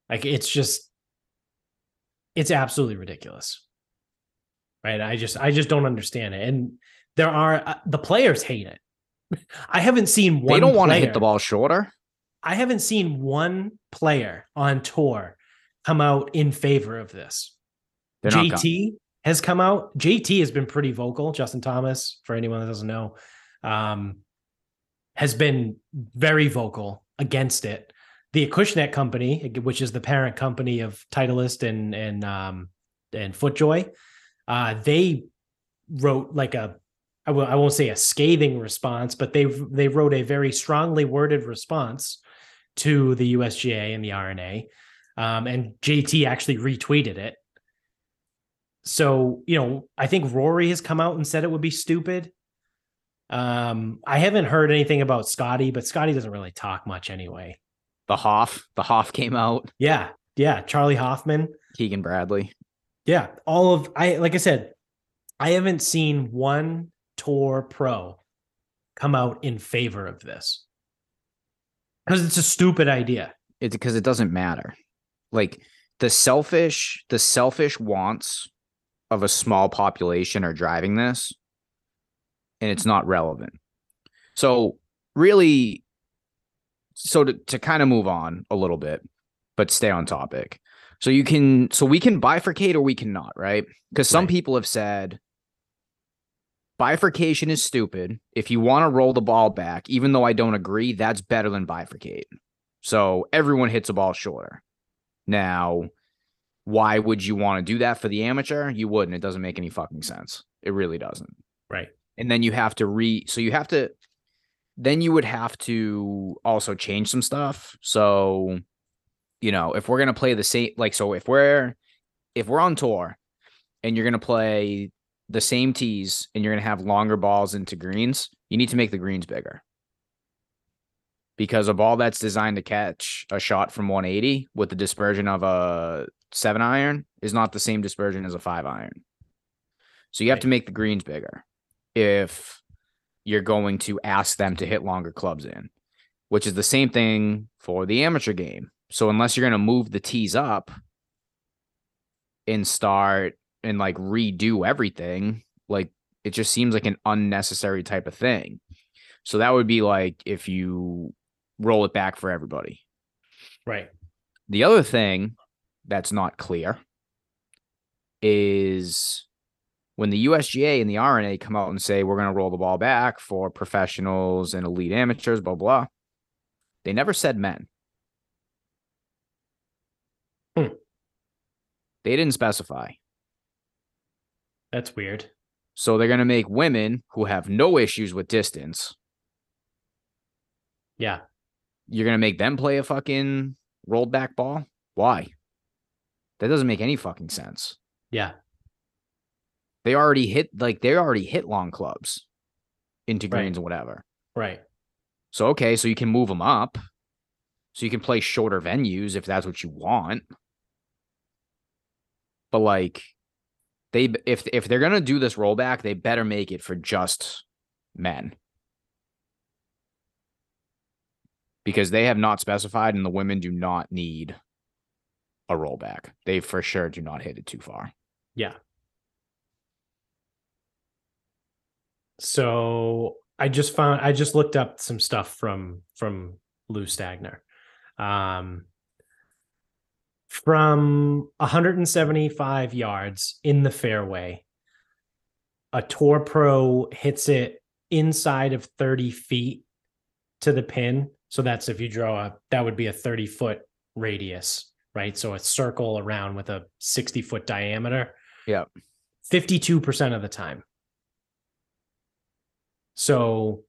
Like it's just it's absolutely ridiculous. Right? I just I just don't understand it. And there are uh, the players hate it. I haven't seen one They don't want to hit the ball shorter. I haven't seen one player on tour come out in favor of this. They're JT has come out. JT has been pretty vocal. Justin Thomas, for anyone that doesn't know, um, has been very vocal against it. The Acushnet company, which is the parent company of Titleist and and um, and FootJoy, uh, they wrote like a I w- I won't say a scathing response, but they they wrote a very strongly worded response to the USGA and the R&A, um, and JT actually retweeted it. So you know, I think Rory has come out and said it would be stupid. Um, I haven't heard anything about Scottie, but Scottie doesn't really talk much anyway. The Hoff, the Hoff came out. Yeah, yeah. Charley Hoffman, Keegan Bradley. Yeah, all of I like I said, I haven't seen one tour pro come out in favor of this. Because it's a stupid idea. It's because it doesn't matter. Like the selfish, the selfish wants of a small population are driving this, and it's not relevant. So really, so to, to kind of move on a little bit, but stay on topic. So you can so we can bifurcate or we cannot, right? Because some Right. people have said bifurcation is stupid. If you want to roll the ball back, even though I don't agree, that's better than bifurcate. So everyone hits a ball shorter. Now, why would you want to do that for the amateur? You wouldn't. It doesn't make any fucking sense. It really doesn't. Right. And then you have to re so you have to then you would have to also change some stuff. So, you know, if we're gonna play the same like so if we're if we're on tour and you're gonna play the same tees and you're gonna have longer balls into greens, you need to make the greens bigger. Because a ball that's designed to catch a shot from 180 with the dispersion of a seven iron is not the same dispersion as a five iron. So you have Right. to make the greens bigger if you're going to ask them to hit longer clubs in, which is the same thing for the amateur game. So unless you're going to move the tees up and start and like redo everything, like it just seems like an unnecessary type of thing. So that would be like if you roll it back for everybody. Right. The other thing that's not clear is when the USGA and the R&A come out and say we're going to roll the ball back for professionals and elite amateurs, blah blah. They never said men. Hmm. They didn't specify. That's weird. So they're going to make women who have no issues with distance. Yeah. You're going to make them play a fucking rolled back ball? Why? That doesn't make any fucking sense. Yeah. They already hit like they already hit long clubs into Right. greens and whatever. Right. So okay, so you can move them up. So you can play shorter venues if that's what you want. But like they if if they're to do this rollback, they better make it for just men. Because they have not specified and the women do not need a rollback. They for sure do not hit it too far. Yeah. So I just found I just looked up some stuff from from Lou Stagner. Um from 175 yards in the fairway, a tour pro hits it inside of 30 feet to the pin. So that's if you draw a that would be a 30 foot radius, right? So a circle around with a 60 foot diameter. Yep. 52% of the time. So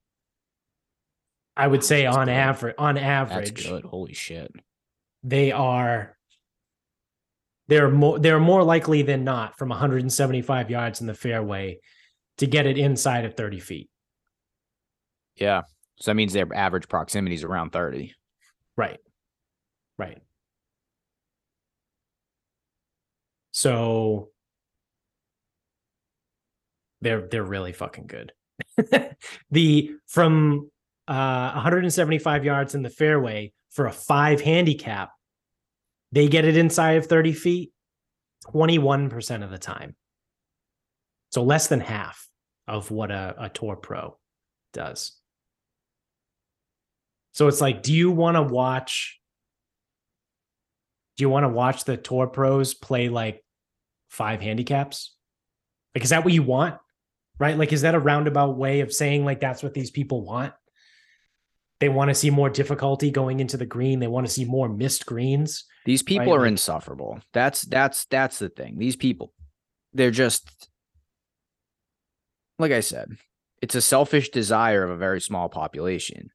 I would say on average on That's average good. Holy shit. they are they're more they're more likely than not from 175 yards in the fairway to get it inside of 30 feet. Yeah. So that means their average proximity is around 30. Right. Right. So they're they're really fucking good. the from uh 175 yards in the fairway for a five handicap, they get it inside of 30 feet 21% of the time. So less than half of what a, a tour pro does. So it's like, do you want to watch? Do you want to watch the tour pros play like five handicaps? Like, is that what you want? Right? Like, is that a roundabout way of saying like that's what these people want? They want to see more difficulty going into the green. They want to see more missed greens. These people Right, are insufferable. That's that's that's the thing. These people, they're just like I said, it's a selfish desire of a very small population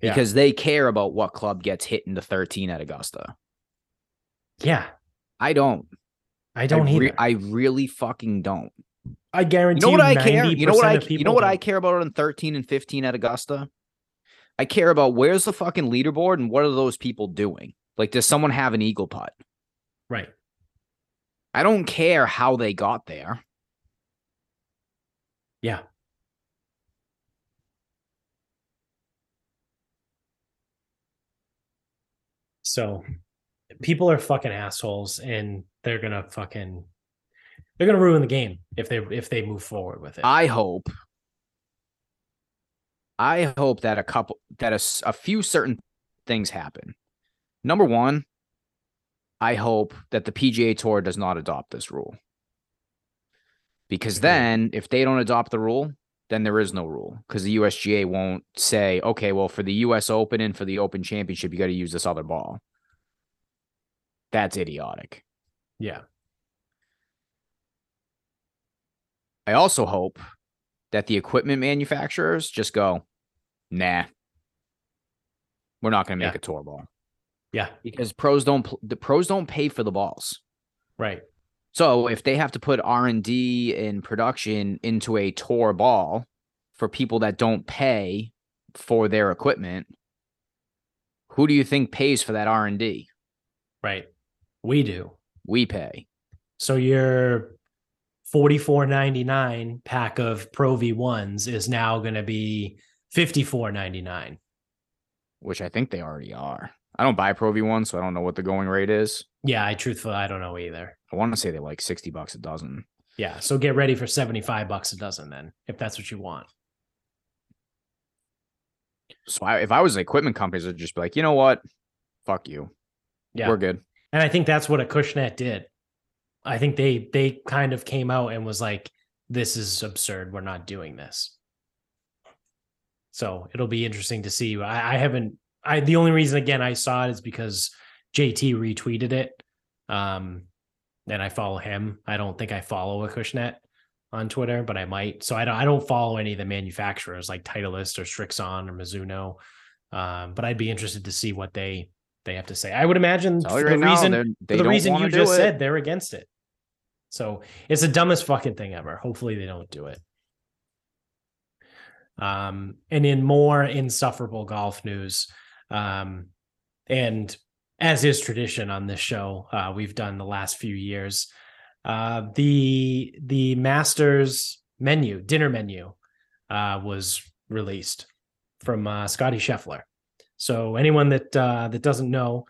Yeah. because they care about what club gets hit into 13 at Augusta. Yeah, I don't. I don't I, re- either. I really fucking don't. I guarantee You know what I care? You know what I you know what I don't. care about on 13 and 15 at Augusta? I care about where's the fucking leaderboard and what are those people doing? Like, does someone have an eagle putt? Right. I don't care how they got there. Yeah. So people are fucking assholes and they're gonna fucking they're gonna ruin the game if they if they move forward with it. I hope. I hope that a couple that a few certain things happen. Number one, I hope that the PGA Tour does not adopt this rule. Because mm-hmm. then, if they don't adopt the rule, then there is no rule. Because the USGA won't say, okay, well, for the US Open and for the Open Championship, you got to use this other ball. That's idiotic. yeah. I also hope that the equipment manufacturers just go, nah, we're not going to make yeah. a tour ball. Yeah, because pros don't the pros don't pay for the balls. Right. So if they have to put R and D in production into a tour ball for people that don't pay for their equipment, who do you think pays for that R and D? Right. We do. We pay. So you're 44.99 pack of Pro V1s is now going to be 54.99, which I think they already are. I don't buy Pro V1, so I don't know what the going rate is. Yeah, I truthfully I don't know either. I want to say they're like 60 bucks a dozen. Yeah, so get ready for 75 bucks a dozen then, if that's what you want. So I, if I was an equipment company, I'd just be like, you know what? Fuck you. Yeah. We're good. And I think that's what Acushnet did. I think they they kind of came out and was like, "This is absurd. We're not doing this." So it'll be interesting to see. I, I haven't. I the only reason again I saw it is because JT retweeted it, um, and I follow him. I don't think I follow Acushnet on Twitter, but I might. So I don't. I don't follow any of the manufacturers like Titleist or Strixon or Mizuno. Um, but I'd be interested to see what they they have to say. I would imagine for the right now, reason they for the reason you just said, they're against it. So it's the dumbest fucking thing ever. Hopefully they don't do it. Um, and in more insufferable golf news, um, and as is tradition on this show, uh, we've done the last few years. Uh, the the Masters menu, dinner menu, uh, was released from uh, Scottie Scheffler. So anyone that uh, that doesn't know,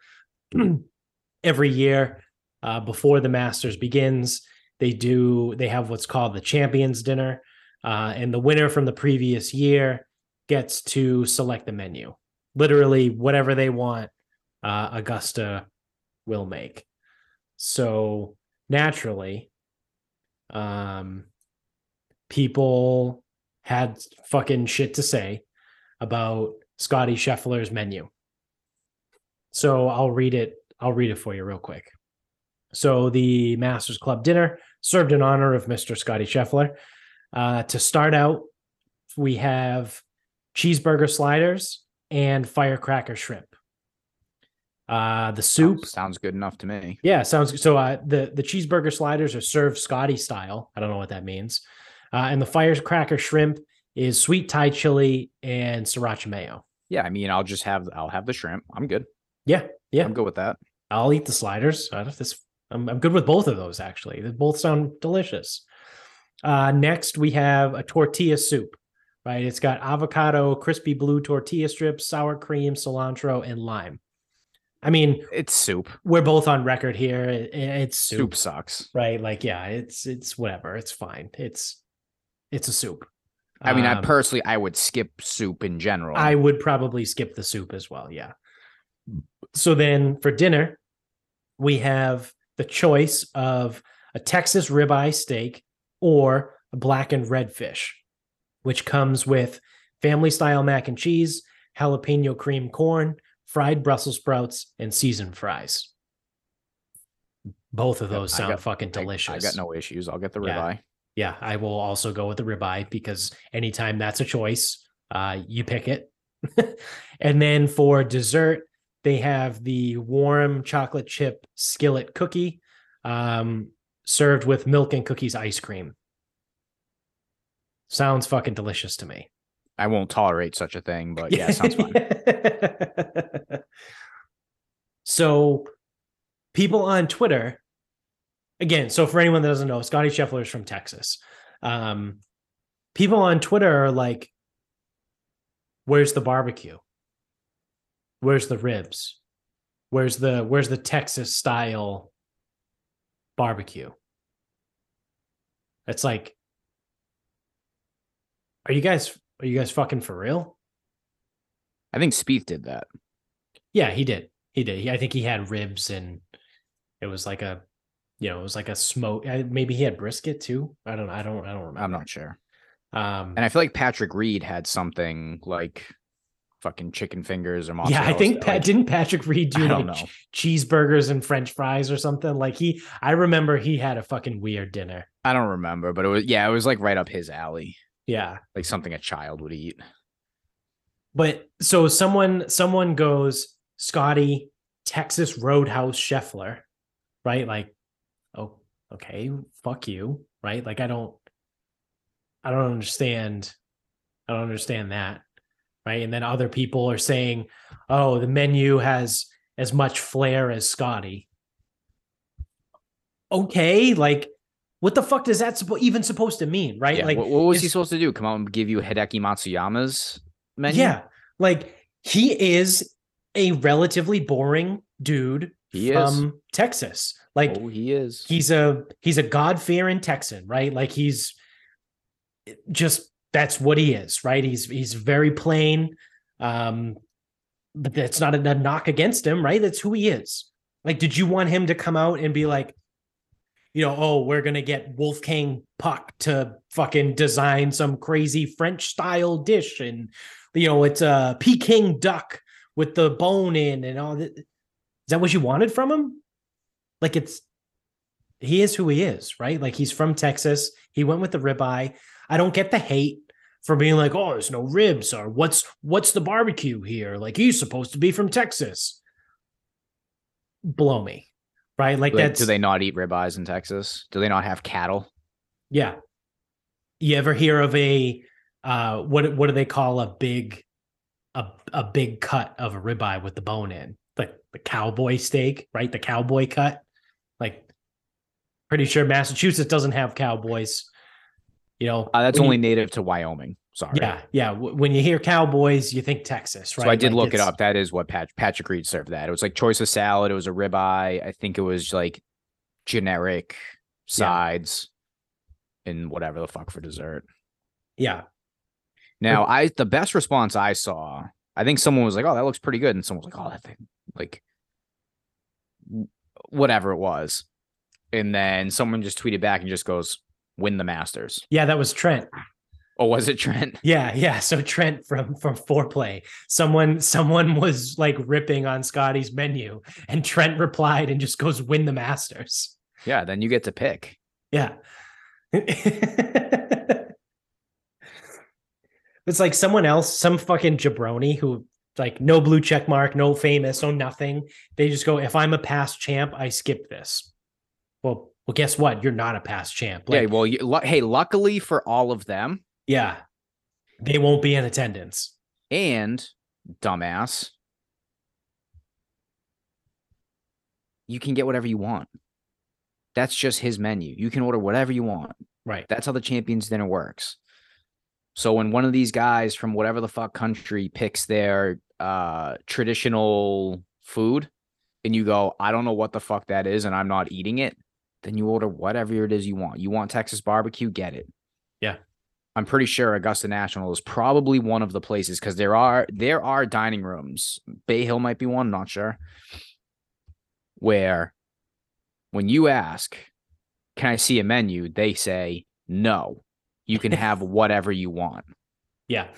every year uh, before the Masters begins, they do they have what's called the Champions Dinner, uh, and the winner from the previous year gets to select the menu. Literally, whatever they want, uh, Augusta will make. So naturally, um, people had fucking shit to say about Scottie Scheffler's menu. So I'll read it. I'll read it for you real quick. So the Masters Club dinner served in honor of Mr. Scottie Scheffler. Uh, to start out, we have cheeseburger sliders and firecracker shrimp. Uh, the soup, Sounds, sounds good enough to me. yeah, sounds good. So uh, the the cheeseburger sliders are served Scottie style. I don't know what that means. Uh, and the firecracker shrimp is sweet Thai chili and sriracha mayo. Yeah, I mean, I'll just have I'll have the shrimp. I'm good. Yeah, yeah. I'm good with that. I'll eat the sliders. I don't, know if this, I'm, I'm good with both of those actually. They both sound delicious. Uh, next, we have a tortilla soup. Right, it's got avocado, crispy blue tortilla strips, sour cream, cilantro, and lime. I mean, It's soup. we're both on record here. It- it's soup, Soup sucks. right? Like, yeah, it's it's whatever. It's fine. It's it's a soup. I mean, I Um, personally I would skip soup in general. I would probably skip the soup as well. Yeah. So then for dinner, we have the choice of a Texas ribeye steak or a blackened redfish, which comes with family style mac and cheese, jalapeno cream corn, fried Brussels sprouts, and seasoned fries. Both of those I sound got- fucking delicious. I, got no issues. I'll get the Yeah. ribeye. Yeah, I will also go with the ribeye because anytime that's a choice, uh, you pick it. and then for dessert, they have the warm chocolate chip skillet cookie, um, served with milk and cookies ice cream. Sounds fucking delicious to me. I won't tolerate such a thing, but yeah, sounds fine. so, people on Twitter, again, so for anyone that doesn't know, Scottie Scheffler is from Texas. Um, people on Twitter are like, "Where's the barbecue? Where's the ribs? Where's the where's the Texas style barbecue? It's like, are you guys are you guys fucking for real? I think Spieth did that. Yeah, he did. He did. He, I think he had ribs and it was like a, you know, it was like a smoke. Maybe he had brisket too. I don't. I don't. I don't remember. I'm not sure. Um, And I feel like Patrick Reed had something like fucking chicken fingers or yeah. I think Pat, like- didn't Patrick Reed do like know. cheeseburgers and French fries or something? Like he, I remember he had a fucking weird dinner. I don't remember, but it was yeah, it was like right up his alley, Yeah, like something a child would eat. but so someone, someone goes Scottie Texas Roadhouse Scheffler, right? Like, oh, okay, fuck you, right? Like I don't, I don't understand. I don't understand that, right? And then other people are saying, oh, the menu has as much flair as Scottie. Okay, like what the fuck does that suppo- even supposed to mean, right? Yeah, Like what, what was he supposed to do? Come out and give you Hideki Matsuyama's menu? Yeah, like he is a relatively boring dude He is. from Texas. Like oh, he is. he's a he's a God fearing Texan, right? Like he's just that's what he is, right? He's he's very plain. Um, but that's not a, a knock against him, right? That's who he is. Like, did you want him to come out and be like, you know, oh, we're gonna get Wolfgang Puck to fucking design some crazy French style dish, and you know, it's a Peking duck with the bone in and all that. Is that what you wanted from him? Like, it's he is who he is, right? Like he's from Texas. He went with the ribeye. I don't get the hate for being like, oh, there's no ribs, or what's what's the barbecue here? Like he's supposed to be from Texas. Blow me, right? Like they, that's do they not eat ribeyes in Texas? Do they not have cattle? yeah. You ever hear of a uh what what do they call a big a a big cut of a ribeye with the bone in? Like the cowboy steak, right? The cowboy cut. Like pretty sure Massachusetts doesn't have cowboys. You know, Uh, that's when you- only native to Wyoming. Sorry. yeah, yeah. When you hear cowboys, you think Texas, right? So I did Like, look it up. That is what Pat, Patrick Reed served. That it was like choice of salad. It was a ribeye. I think it was like generic sides and whatever the fuck for dessert. Yeah, Now, I the best response I saw, I think someone was like, "Oh, that looks pretty good," and someone was like, "Oh, that thing, like, whatever it was," and then someone just tweeted back and just goes, "Win the Masters." yeah. That was Trent. Oh, was it Trent? Yeah, yeah. So Trent from from Fore Play, someone someone was like ripping on Scottie's menu, and Trent replied and just goes, "Win the Masters." Yeah, then you get to pick. Yeah. it's like someone else, some fucking jabroni who like no blue check mark, no famous, no nothing. They just go, if I'm a past champ, I skip this. Well, well, guess what? You're not a past champ. yeah, well, you, hey, luckily for all of them, yeah. They won't be in attendance. and dumbass, you can get whatever you want. That's just his menu. You can order whatever you want. Right. That's how the champions dinner works. So when one of these guys from whatever the fuck country picks their uh traditional food and you go, I don't know what the fuck that is and I'm not eating it, then you order whatever it is you want. You want Texas barbecue, get it. Yeah. I'm pretty sure Augusta National is probably one of the places because there are there are dining rooms. Bay Hill might be one, not sure. Where when you ask, can I see a menu? They say, no, you can have whatever you want. Yeah.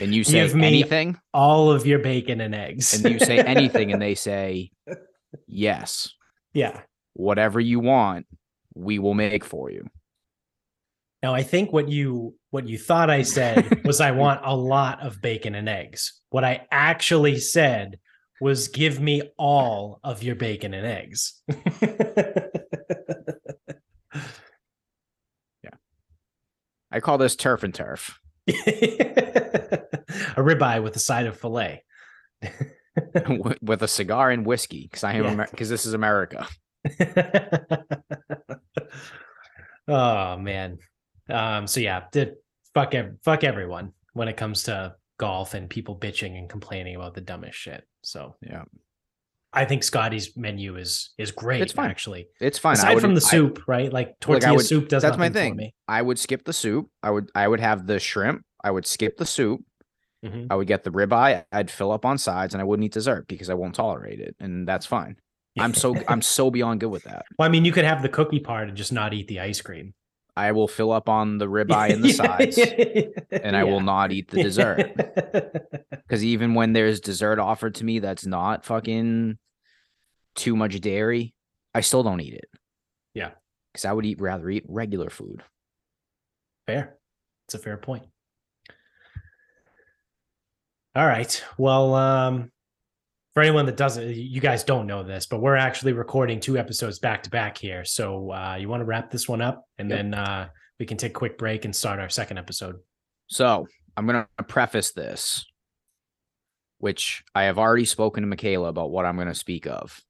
And you say anything, all of your bacon and eggs. and you say anything, and they say, yes, yeah. whatever you want, we will make for you. Now I think what you what you thought I said was I want a lot of bacon and eggs. What I actually said was give me all of your bacon and eggs. Yeah. I call this turf and turf. a ribeye with a side of fillet. with- a cigar and whiskey because I am Yeah. because this is America. oh man. Um so yeah, did fuck fuck everyone when it comes to golf and people bitching and complaining about the dumbest shit. So Yeah. I think Scottie's menu is is great. It's fine. actually. It's fine. Aside from the I- soup, right? Like tortilla would- soup does that's my thing. me. I would skip the soup. I would I would have the shrimp. I would skip the soup. Mhm. I would get the ribeye. I'd fill up on sides, and I wouldn't eat dessert because I won't tolerate it, and that's fine. I'm so I'm so beyond good with that. Well, I mean, you could have the cookie part and just not eat the ice cream. I will fill up on the ribeye and the sides, and I will not eat the dessert. Because even when there's dessert offered to me that's not fucking too much dairy, I still don't eat it. Yeah. Because I would eat rather eat regular food. Fair. It's a fair point. All right. Well, um, for anyone that doesn't, you guys don't know this, but we're actually recording two episodes back to back here. So uh, you want to wrap this one up, and Yep. then uh, we can take a quick break and start our second episode. So I'm gonna preface this, which I have already spoken to Michaela about what I'm gonna speak of.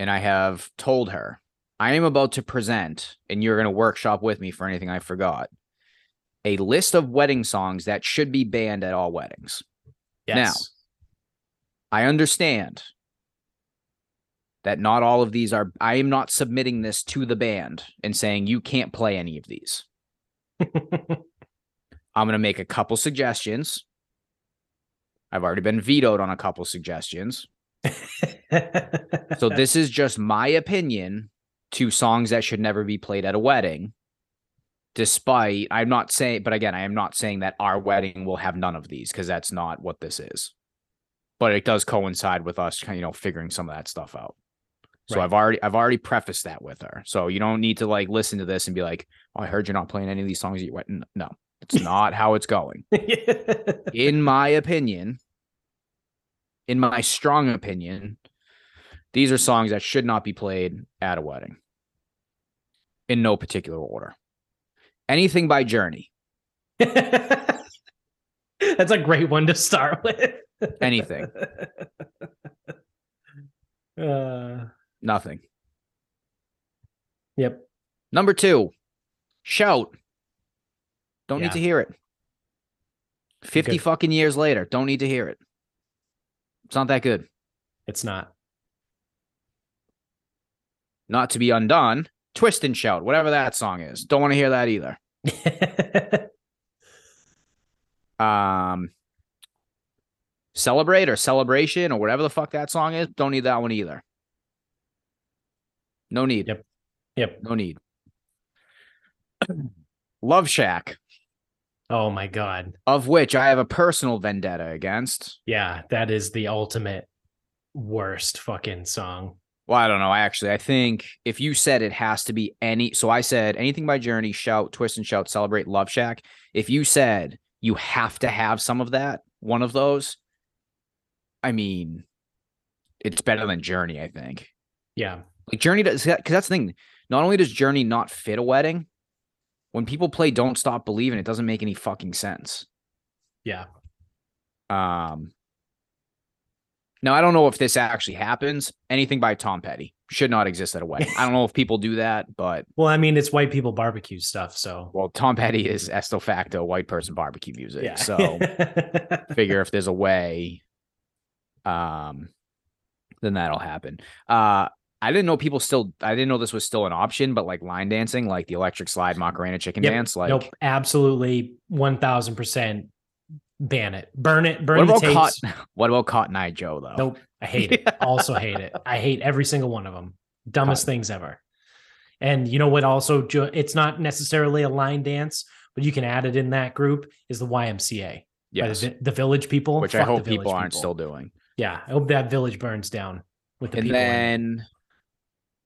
And I have told her I am about to present, and you're gonna workshop with me for anything I forgot. A list of wedding songs that should be banned at all weddings. Yes. I understand that not all of these are I am not submitting this to the band and saying you can't play any of these. I'm going to make a couple suggestions. I've already been vetoed on a couple suggestions. So this is just my opinion to songs that should never be played at a wedding. Despite I'm not saying but again I am not saying that our wedding will have none of these because that's not what this is. But it does coincide with us kind of, you know figuring some of that stuff out. So Right. I've already I've already prefaced that with her. So you don't need to like listen to this and be like, "Oh, I heard you're not playing any of these songs at your wedding." No. It's not how it's going in my opinion, in my strong opinion, these are songs that should not be played at a wedding in no particular order. Anything by Journey, That's a great one to start with. anything, Uh, nothing. yep. Number two, Shout. Don't Yeah. need to hear it. 50 Good. fucking years later, don't need to hear it. It's not that good. It's not. Not to be undone. Twist and Shout, whatever that song is. Don't want to hear that either. um celebrate or celebration or whatever the fuck that song is don't need that one either no need Yep. yep. no need love shack Oh my god. of which i have a personal vendetta against Yeah, that is the ultimate worst fucking song. Well i don't know actually i think if you said it has to be any so i said anything by journey shout twist and shout celebrate love shack if you said you have to have some of that one of those i mean it's better than journey i think Yeah. Like Journey does because that's the thing. Not only does Journey not fit a wedding, when people play Don't Stop Believing, it doesn't make any fucking sense. Yeah. Um now I don't know if this actually happens. Anything by Tom Petty should not exist at a wedding. I don't know if people do that, but Well, I mean, it's white people barbecue stuff, so well, Tom Petty is esto facto white person barbecue music. yeah. So figure if there's a way, um, then that'll happen. Uh, I didn't know people still. I didn't know this was still an option, but like line dancing, like the electric slide Macarena chicken Yep. dance, like nope, absolutely, one thousand percent ban it, burn it, burn what the about tapes. Cotton? What about Cotton Eye Joe though? Nope, I hate it. also hate it. I hate every single one of them. Dumbest things ever. And you know what? Also, it's not necessarily a line dance, but you can add it in that group. Is the YMCA Yes, the, the Village People? which I Fuck hope people aren't people. still doing. Yeah, I hope that village burns down with the and people. it. then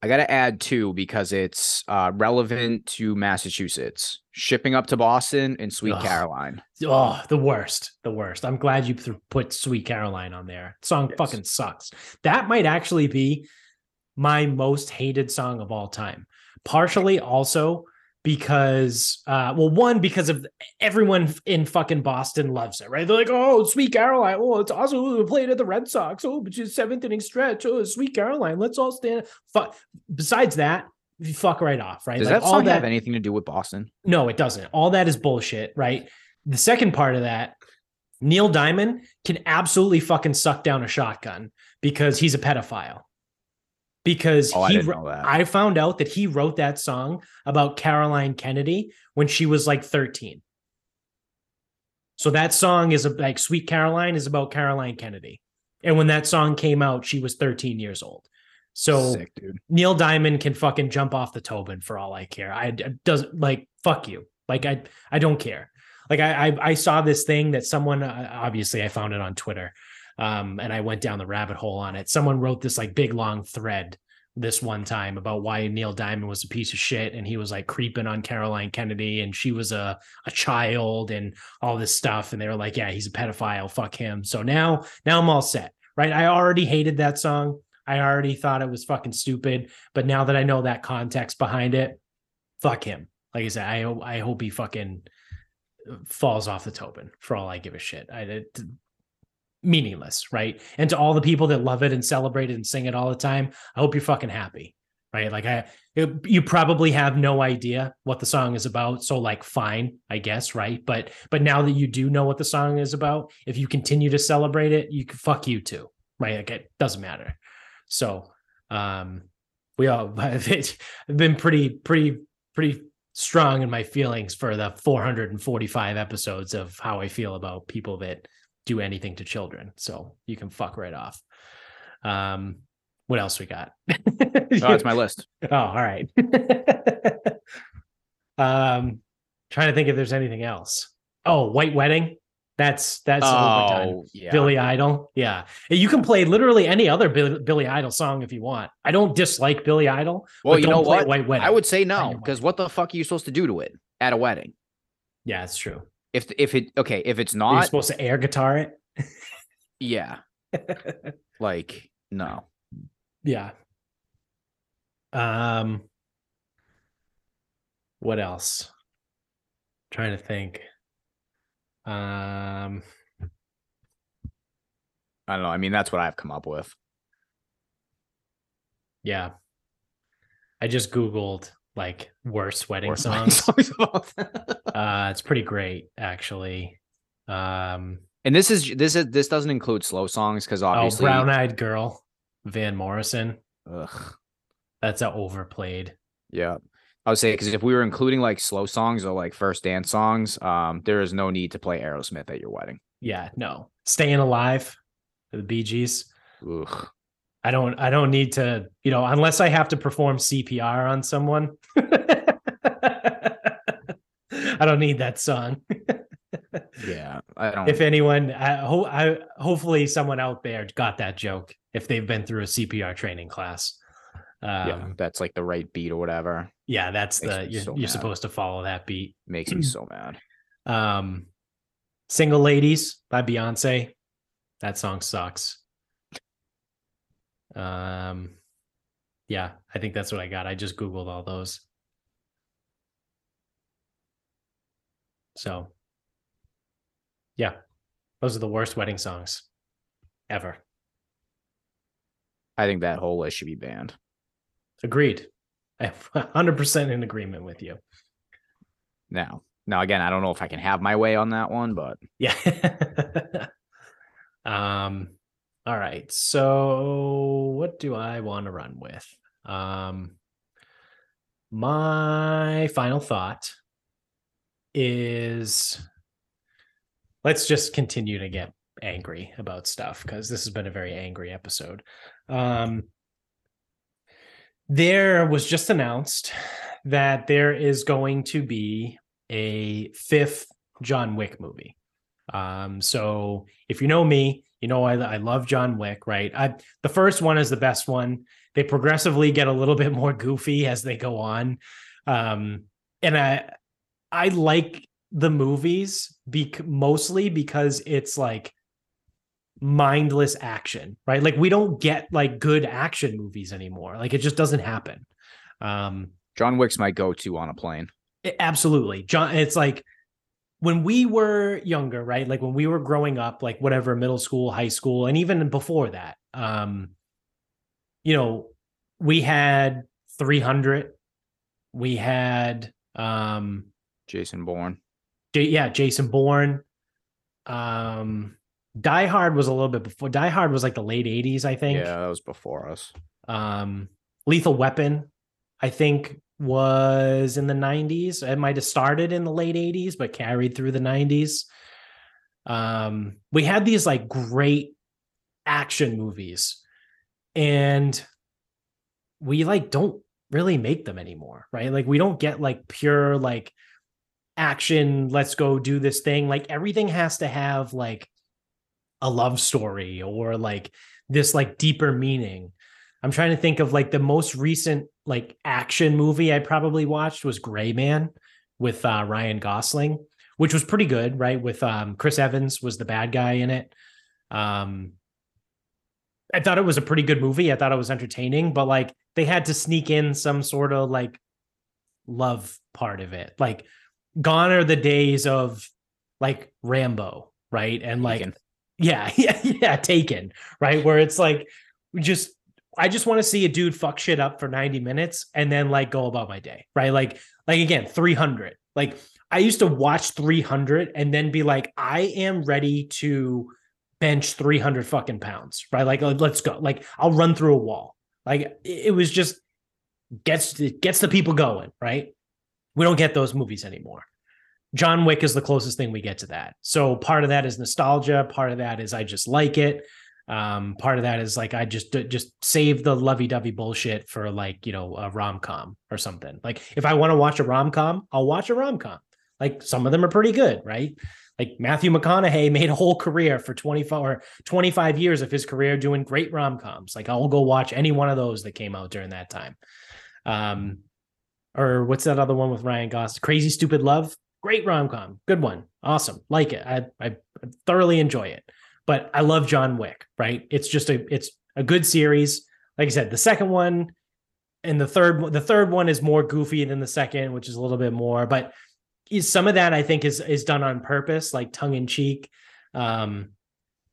I got to add two because it's uh, relevant to Massachusetts. Shipping up to Boston and Sweet Ugh. Caroline. Oh, the worst, the worst. I'm glad you put "Sweet Caroline" on there. Song Yes. fucking sucks. That might actually be my most hated song of all time. Partially also because, uh, well, one because of everyone in fucking Boston loves it, right? They're like, "Oh, "Sweet Caroline," oh, it's awesome. We played at the Red Sox. Oh, but she's seventh inning stretch. Oh, "Sweet Caroline." Let's all stand. Fuck. Besides that, you fuck right off, right? Does Like, that all have anything to do with Boston? no, it doesn't. All that is bullshit, right? The second part of that, Neil Diamond can absolutely fucking suck down a shotgun because he's a pedophile. Because Oh, I he, that. I found out that he wrote that song about Caroline Kennedy when she was like 13. So that song is a, like Sweet Caroline is about Caroline Kennedy. And when that song came out, she was 13 years old. So Sick. Neil Diamond can fucking jump off the Tobin for all I care. I doesn't like fuck you. Like I I don't care. Like I I, I saw this thing that someone uh, obviously I found it on Twitter, um, and I went down the rabbit hole on it. Someone wrote this like big long thread this one time about why Neil Diamond was a piece of shit and he was like creeping on Caroline Kennedy and she was a a child and all this stuff and they were like yeah he's a pedophile. Fuck him. So now now I'm all set right? I already hated that song. I already thought it was fucking stupid. But now that I know that context behind it fuck him. Like I said I I hope he fucking falls off the Tobin for all I give a shit. I meaningless right? And to all the people that love it and celebrate it and sing it all the time I hope you're fucking happy right? Like I it- you probably have no idea what the song is about so like fine I guess right? But but now that you do know what the song is about if you continue to celebrate it you can fuck you too right? Like it doesn't matter. So um we all I've been pretty pretty pretty strong in my feelings for the 445 episodes of how I feel about people that do anything to children. So you can fuck right off. Um, what else we got? Oh, that's my list. Oh, all right. um, trying to think if there's anything else. Oh, White Wedding. That's that's overdone. Oh, yeah. Billy Idol. Yeah. You can play literally any other Billy, Billy Idol song if you want. I don't dislike Billy Idol. Well, but you don't know play what? White Wedding. I would say no, because what the fuck are you supposed to do to it at a wedding? Yeah, it's true. If if it okay, if it's You're not, supposed to air guitar it. yeah, like no. yeah. Um what else? trying to think. Um I don't know. I mean, that's what I've come up with. yeah. I just googled like worst wedding Worst wedding songs. songs all time. uh it's pretty great actually. Um and this is this is this doesn't include slow songs because oh obviously, Brown Eyed Girl, Van Morrison. ugh, That's a overplayed. yeah. I would say because if we were including like slow songs or like first dance songs, um, there is no need to play Aerosmith at your wedding. Yeah, no. Staying alive, the Bee Gees. Ugh. I don't I don't need to, you know, unless I have to perform CPR on someone. I don't need that song. Yeah, I don't. if anyone I, ho- I hopefully someone out there got that joke if they've been through a CPR training class. Um, yeah, that's like the right beat or whatever. yeah, that's Makes the you're, so you're supposed to follow that beat. Makes me so mad. Um, Single Ladies by Beyonce. That song sucks. Um, yeah, I think that's what I got. I just Googled all those. So, yeah, those are the worst wedding songs ever. I think that whole list should be banned. Agreed. I'm 100% in agreement with you. Now, now again, I don't know if I can have my way on that one, but Yeah. um all right. So what do I want to run with? Um my final thought is let's just continue to get angry about stuff because this has been a very angry episode. Um there was just announced that there is going to be a fifth John Wick movie. Um, so if you know me, you know I, I love John Wick, right? I the first one is the best one. They progressively get a little bit more goofy as they go on, um, and I I like the movies bec- mostly because it's like mindless action, right? Like we don't get like good action movies anymore. Like it just doesn't happen. Um, John Wick's my go-to on a plane. I- Absolutely. John, it's like when we were younger, right? Like when we were growing up, like whatever, middle school, high school, and even before that, um, you know, we had 300, we had, um, Jason Bourne. J- yeah, Jason Bourne. Um, Die Hard was a little bit before. Die Hard was like the late '80s, I think. Yeah, that was before us. Um, Lethal Weapon, I think, was in the 90s. It might have started in the late 80s, but carried through the 90s. Um, we had these like great action movies, and we like don't really make them anymore, right? Like we don't get like pure like action, let's go do this thing. Like everything has to have like a love story or like this like deeper meaning. I'm trying to think of like the most recent like action movie I probably watched was Gray Man with uh, Ryan Gosling, which was pretty good, right? With um, Chris Evans was the bad guy in it. Um, I thought it was a pretty good movie. I thought it was entertaining, but like they had to sneak in some sort of like love part of it. Like gone are the days of like Rambo, right? And like Taken. yeah, yeah, yeah, taken, right? Where it's like we just I just want to see a dude fuck shit up for 90 minutes and then like go about my day, right? Like like again, 300. Like I used to watch 300 and then be like I am ready to bench 300 fucking pounds, right? Like let's go. Like I'll run through a wall. Like it was just gets gets the people going, right? We don't get those movies anymore. John Wick is the closest thing we get to that. So part of that is nostalgia. Part of that is I just like it. Um, part of that is like I just just save the lovey-dovey bullshit for like you know a rom com or something. Like if I want to watch a rom com, I'll watch a rom com. Like some of them are pretty good, right? Like Matthew McConaughey made a whole career for 25 or 25 years of his career doing great rom coms. Like I'll go watch any one of those that came out during that time. Um, or what's that other one with Ryan Gosling? Crazy Stupid Love. Great rom com. Good one. Awesome. Like it. I, I thoroughly enjoy it. But I love John Wick, right? It's just a it's a good series. Like I said, the second one and the third the third one is more goofy than the second, which is a little bit more, but some of that I think is is done on purpose, like tongue in cheek. Um,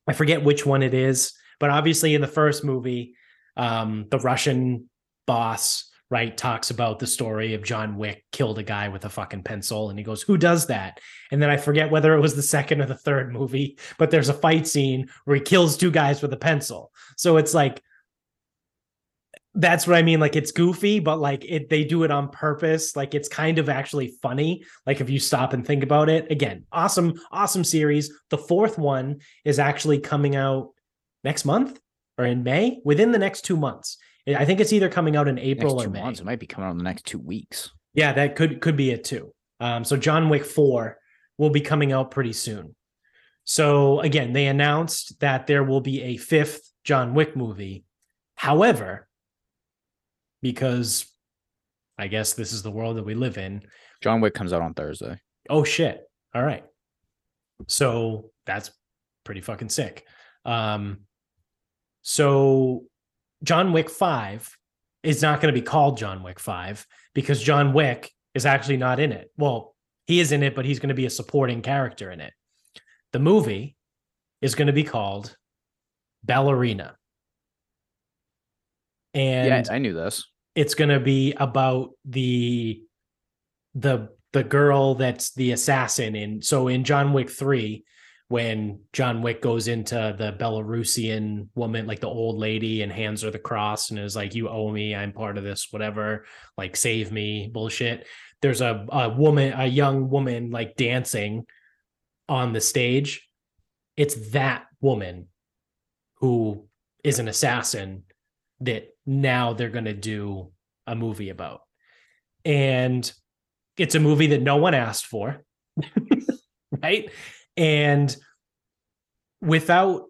I forget which one it is, but obviously in the first movie, um, the Russian boss right talks about the story of John Wick killed a guy with a fucking pencil and he goes who does that? And then I forget whether it was the second or the third movie but there's a fight scene where he kills two guys with a pencil. So it's like that's what I mean like it's goofy but like it they do it on purpose. Like it's kind of actually funny like if you stop and think about it. Again awesome awesome series. The fourth one is actually coming out next month or in May within the next 2 months I think it's either coming out in April Next or two May. months. It might be coming out in the next two weeks. Yeah, that could could be it too. Um, so John Wick Four will be coming out pretty soon. So again, they announced that there will be a fifth John Wick movie. However, because I guess this is the world that we live in. John Wick comes out on Thursday. Oh shit! All right, so that's pretty fucking sick. Um, so John Wick 5 is not going to be called John Wick 5 because John Wick is actually not in it. Well, he is in it, but he's going to be a supporting character in it. The movie is going to be called Ballerina. And yeah, I knew this. it's going to be about the the the girl that's the assassin in so in John Wick 3 when John Wick goes into the Belarusian woman, like the old lady, and hands her the cross and is like, You owe me, I'm part of this, whatever, like save me, bullshit. There's a, a woman, a young woman like dancing on the stage. It's that woman who is an assassin that now they're going to do a movie about. And it's a movie that no one asked for. right? And without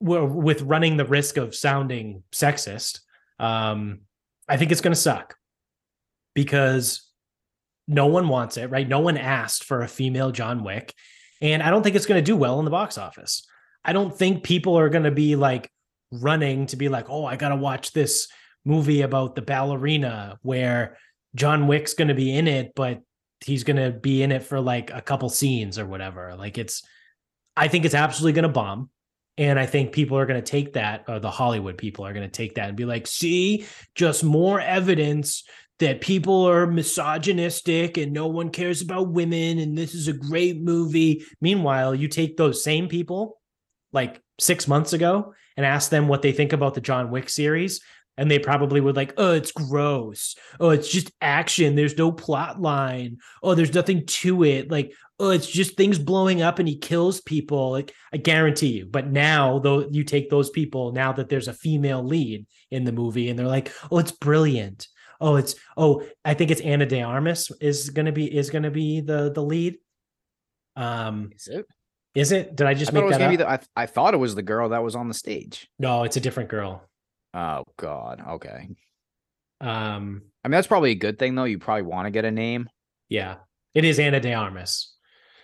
well, with running the risk of sounding sexist um i think it's going to suck. Because no one wants it right? No one asked for a female john wick. And i don't think it's going to do well in the box office. I don't think people are going to be like running to be like oh i got to watch this movie about the ballerina where john wick's going to be in it but he's to be in it for like a couple scenes or whatever. Like it's, I think it's absolutely to bomb. And I think people are going to take that, or the Hollywood people are going to take that and be like, see, just more evidence that people are misogynistic and no one cares about women and this is a great movie. Meanwhile, you take those same people like six months ago and ask them what they think about the John Wick series. And they probably would like, oh, it's gross. Oh, it's just action. There's no plot line. Oh, there's nothing to it. Like, oh, it's just things blowing up and he kills people. Like, I guarantee you. But now, though, you take those people now that there's a female lead in the movie, and they're like, oh, it's brilliant. Oh, it's oh, I think it's Ana de Armas is gonna be is gonna be the the lead. Um, Is it? is it? Did I just I make that gonna up? the, I, I thought it was the girl that was on the stage. no, it's a different girl. Oh God. Okay. Um, I mean, that's probably a good thing though. You probably want to get a name. yeah, it is Ana de Armas.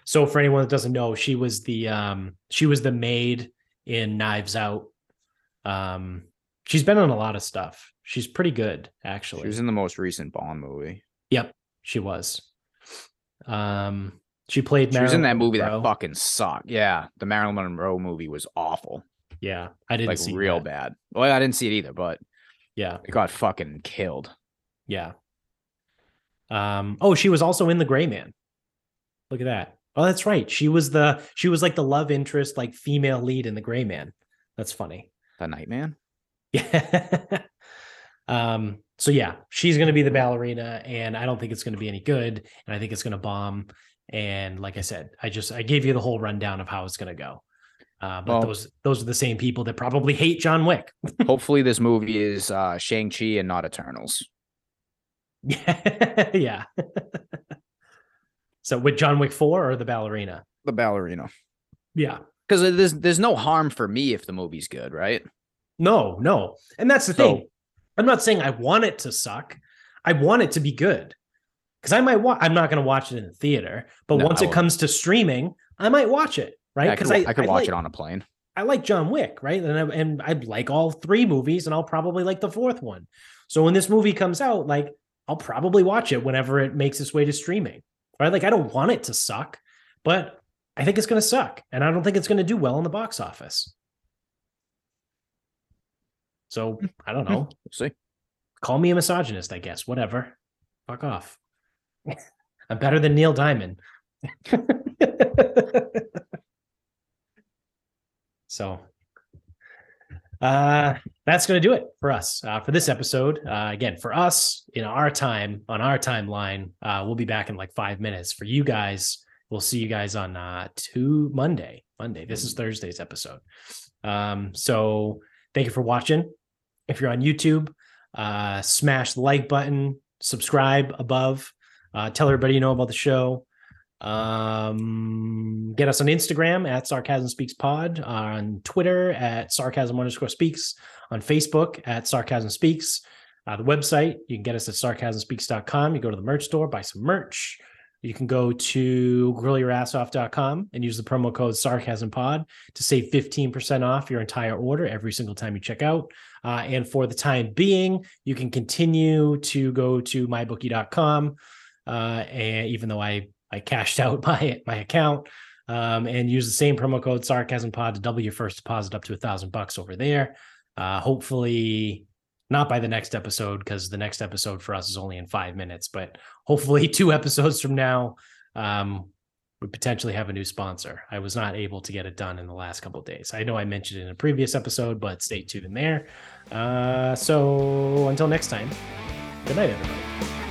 So for anyone that doesn't know, she was the um she was the maid in Knives Out. Um, she's been in a lot of stuff. She's pretty good, actually. She was in the most recent Bond movie. Yep, she was. Um, she played. She was in that movie Monroe. that fucking sucked. Yeah, the Marilyn Monroe movie was awful, Yeah, I didn't like see real that. bad. Well, I didn't see it either, but Yeah, it got fucking killed. yeah. Um. Oh, she was also in the Gray Man. Look at that. Oh, that's right. She was the she was like the love interest, like female lead in the Gray Man. That's funny. The Nightman. Yeah. um. So yeah, she's gonna be the ballerina, and I don't think it's gonna be any good, and I think it's gonna bomb. And like I said, I just I gave you the whole rundown of how it's gonna go. Uh, but Well- those those are the same people that probably hate John Wick. Hopefully, this movie is uh Shang Chi and not Eternals. Yeah, yeah. so with John Wick four or the ballerina? The ballerina. Yeah. Because there's there's no harm for me if the movie's good, right? No, no. And that's the So- thing. I'm not saying I want it to suck. I want it to be good. Because I might watch I'm not going to watch it in the theater, but No, once it comes to streaming, I might watch it, right? I could, Because wa- I, could watch like, it on a plane. I like John Wick, right? And I, and I like all three movies, and I'll probably like the fourth one. So when this movie comes out, like I'll probably watch it whenever it makes its way to streaming, right? Like I don't want it to suck, but I think it's going to suck, and I don't think it's going to do well in the box office. So hmm. I don't hmm. know. We'll see. Call me a misogynist, I guess. Whatever. Fuck off. I'm better than Neil Diamond. so uh that's going to do it for us uh, for this episode. Uh, again for us in our time on our timeline uh, we'll be back in like five minutes. For you guys we'll see you guys on uh two monday. Monday. This is thursday's episode. Um so thank you for watching. If you're on youtube uh smash the like button subscribe above. Uh tell everybody you know about the show um get us on instagram at sarcasm speaks pod on twitter at sarcasm underscore speaks on facebook at sarcasm speaks. Uh, the website you can get us at sarcasmspeaks.com you go to the merch store buy some merch. You can go to grillyourassoff.com and use the promo code sarcasm pod to save 15% off your entire order every single time you check out. Uh, and for the time being you can continue to go to mybookie.com uh, and even though i I cashed out my my account um, and use the same promo code sarcasm pod to double your first deposit up to a thousand bucks over there. Uh, hopefully not by the next episode because the next episode for us is only in five minutes, but hopefully two episodes from now, um, we potentially have a new sponsor. I was not able to get it done in the last couple days. I know I mentioned it in a previous episode, but stay tuned in there. Uh, so until next time, good night, everybody.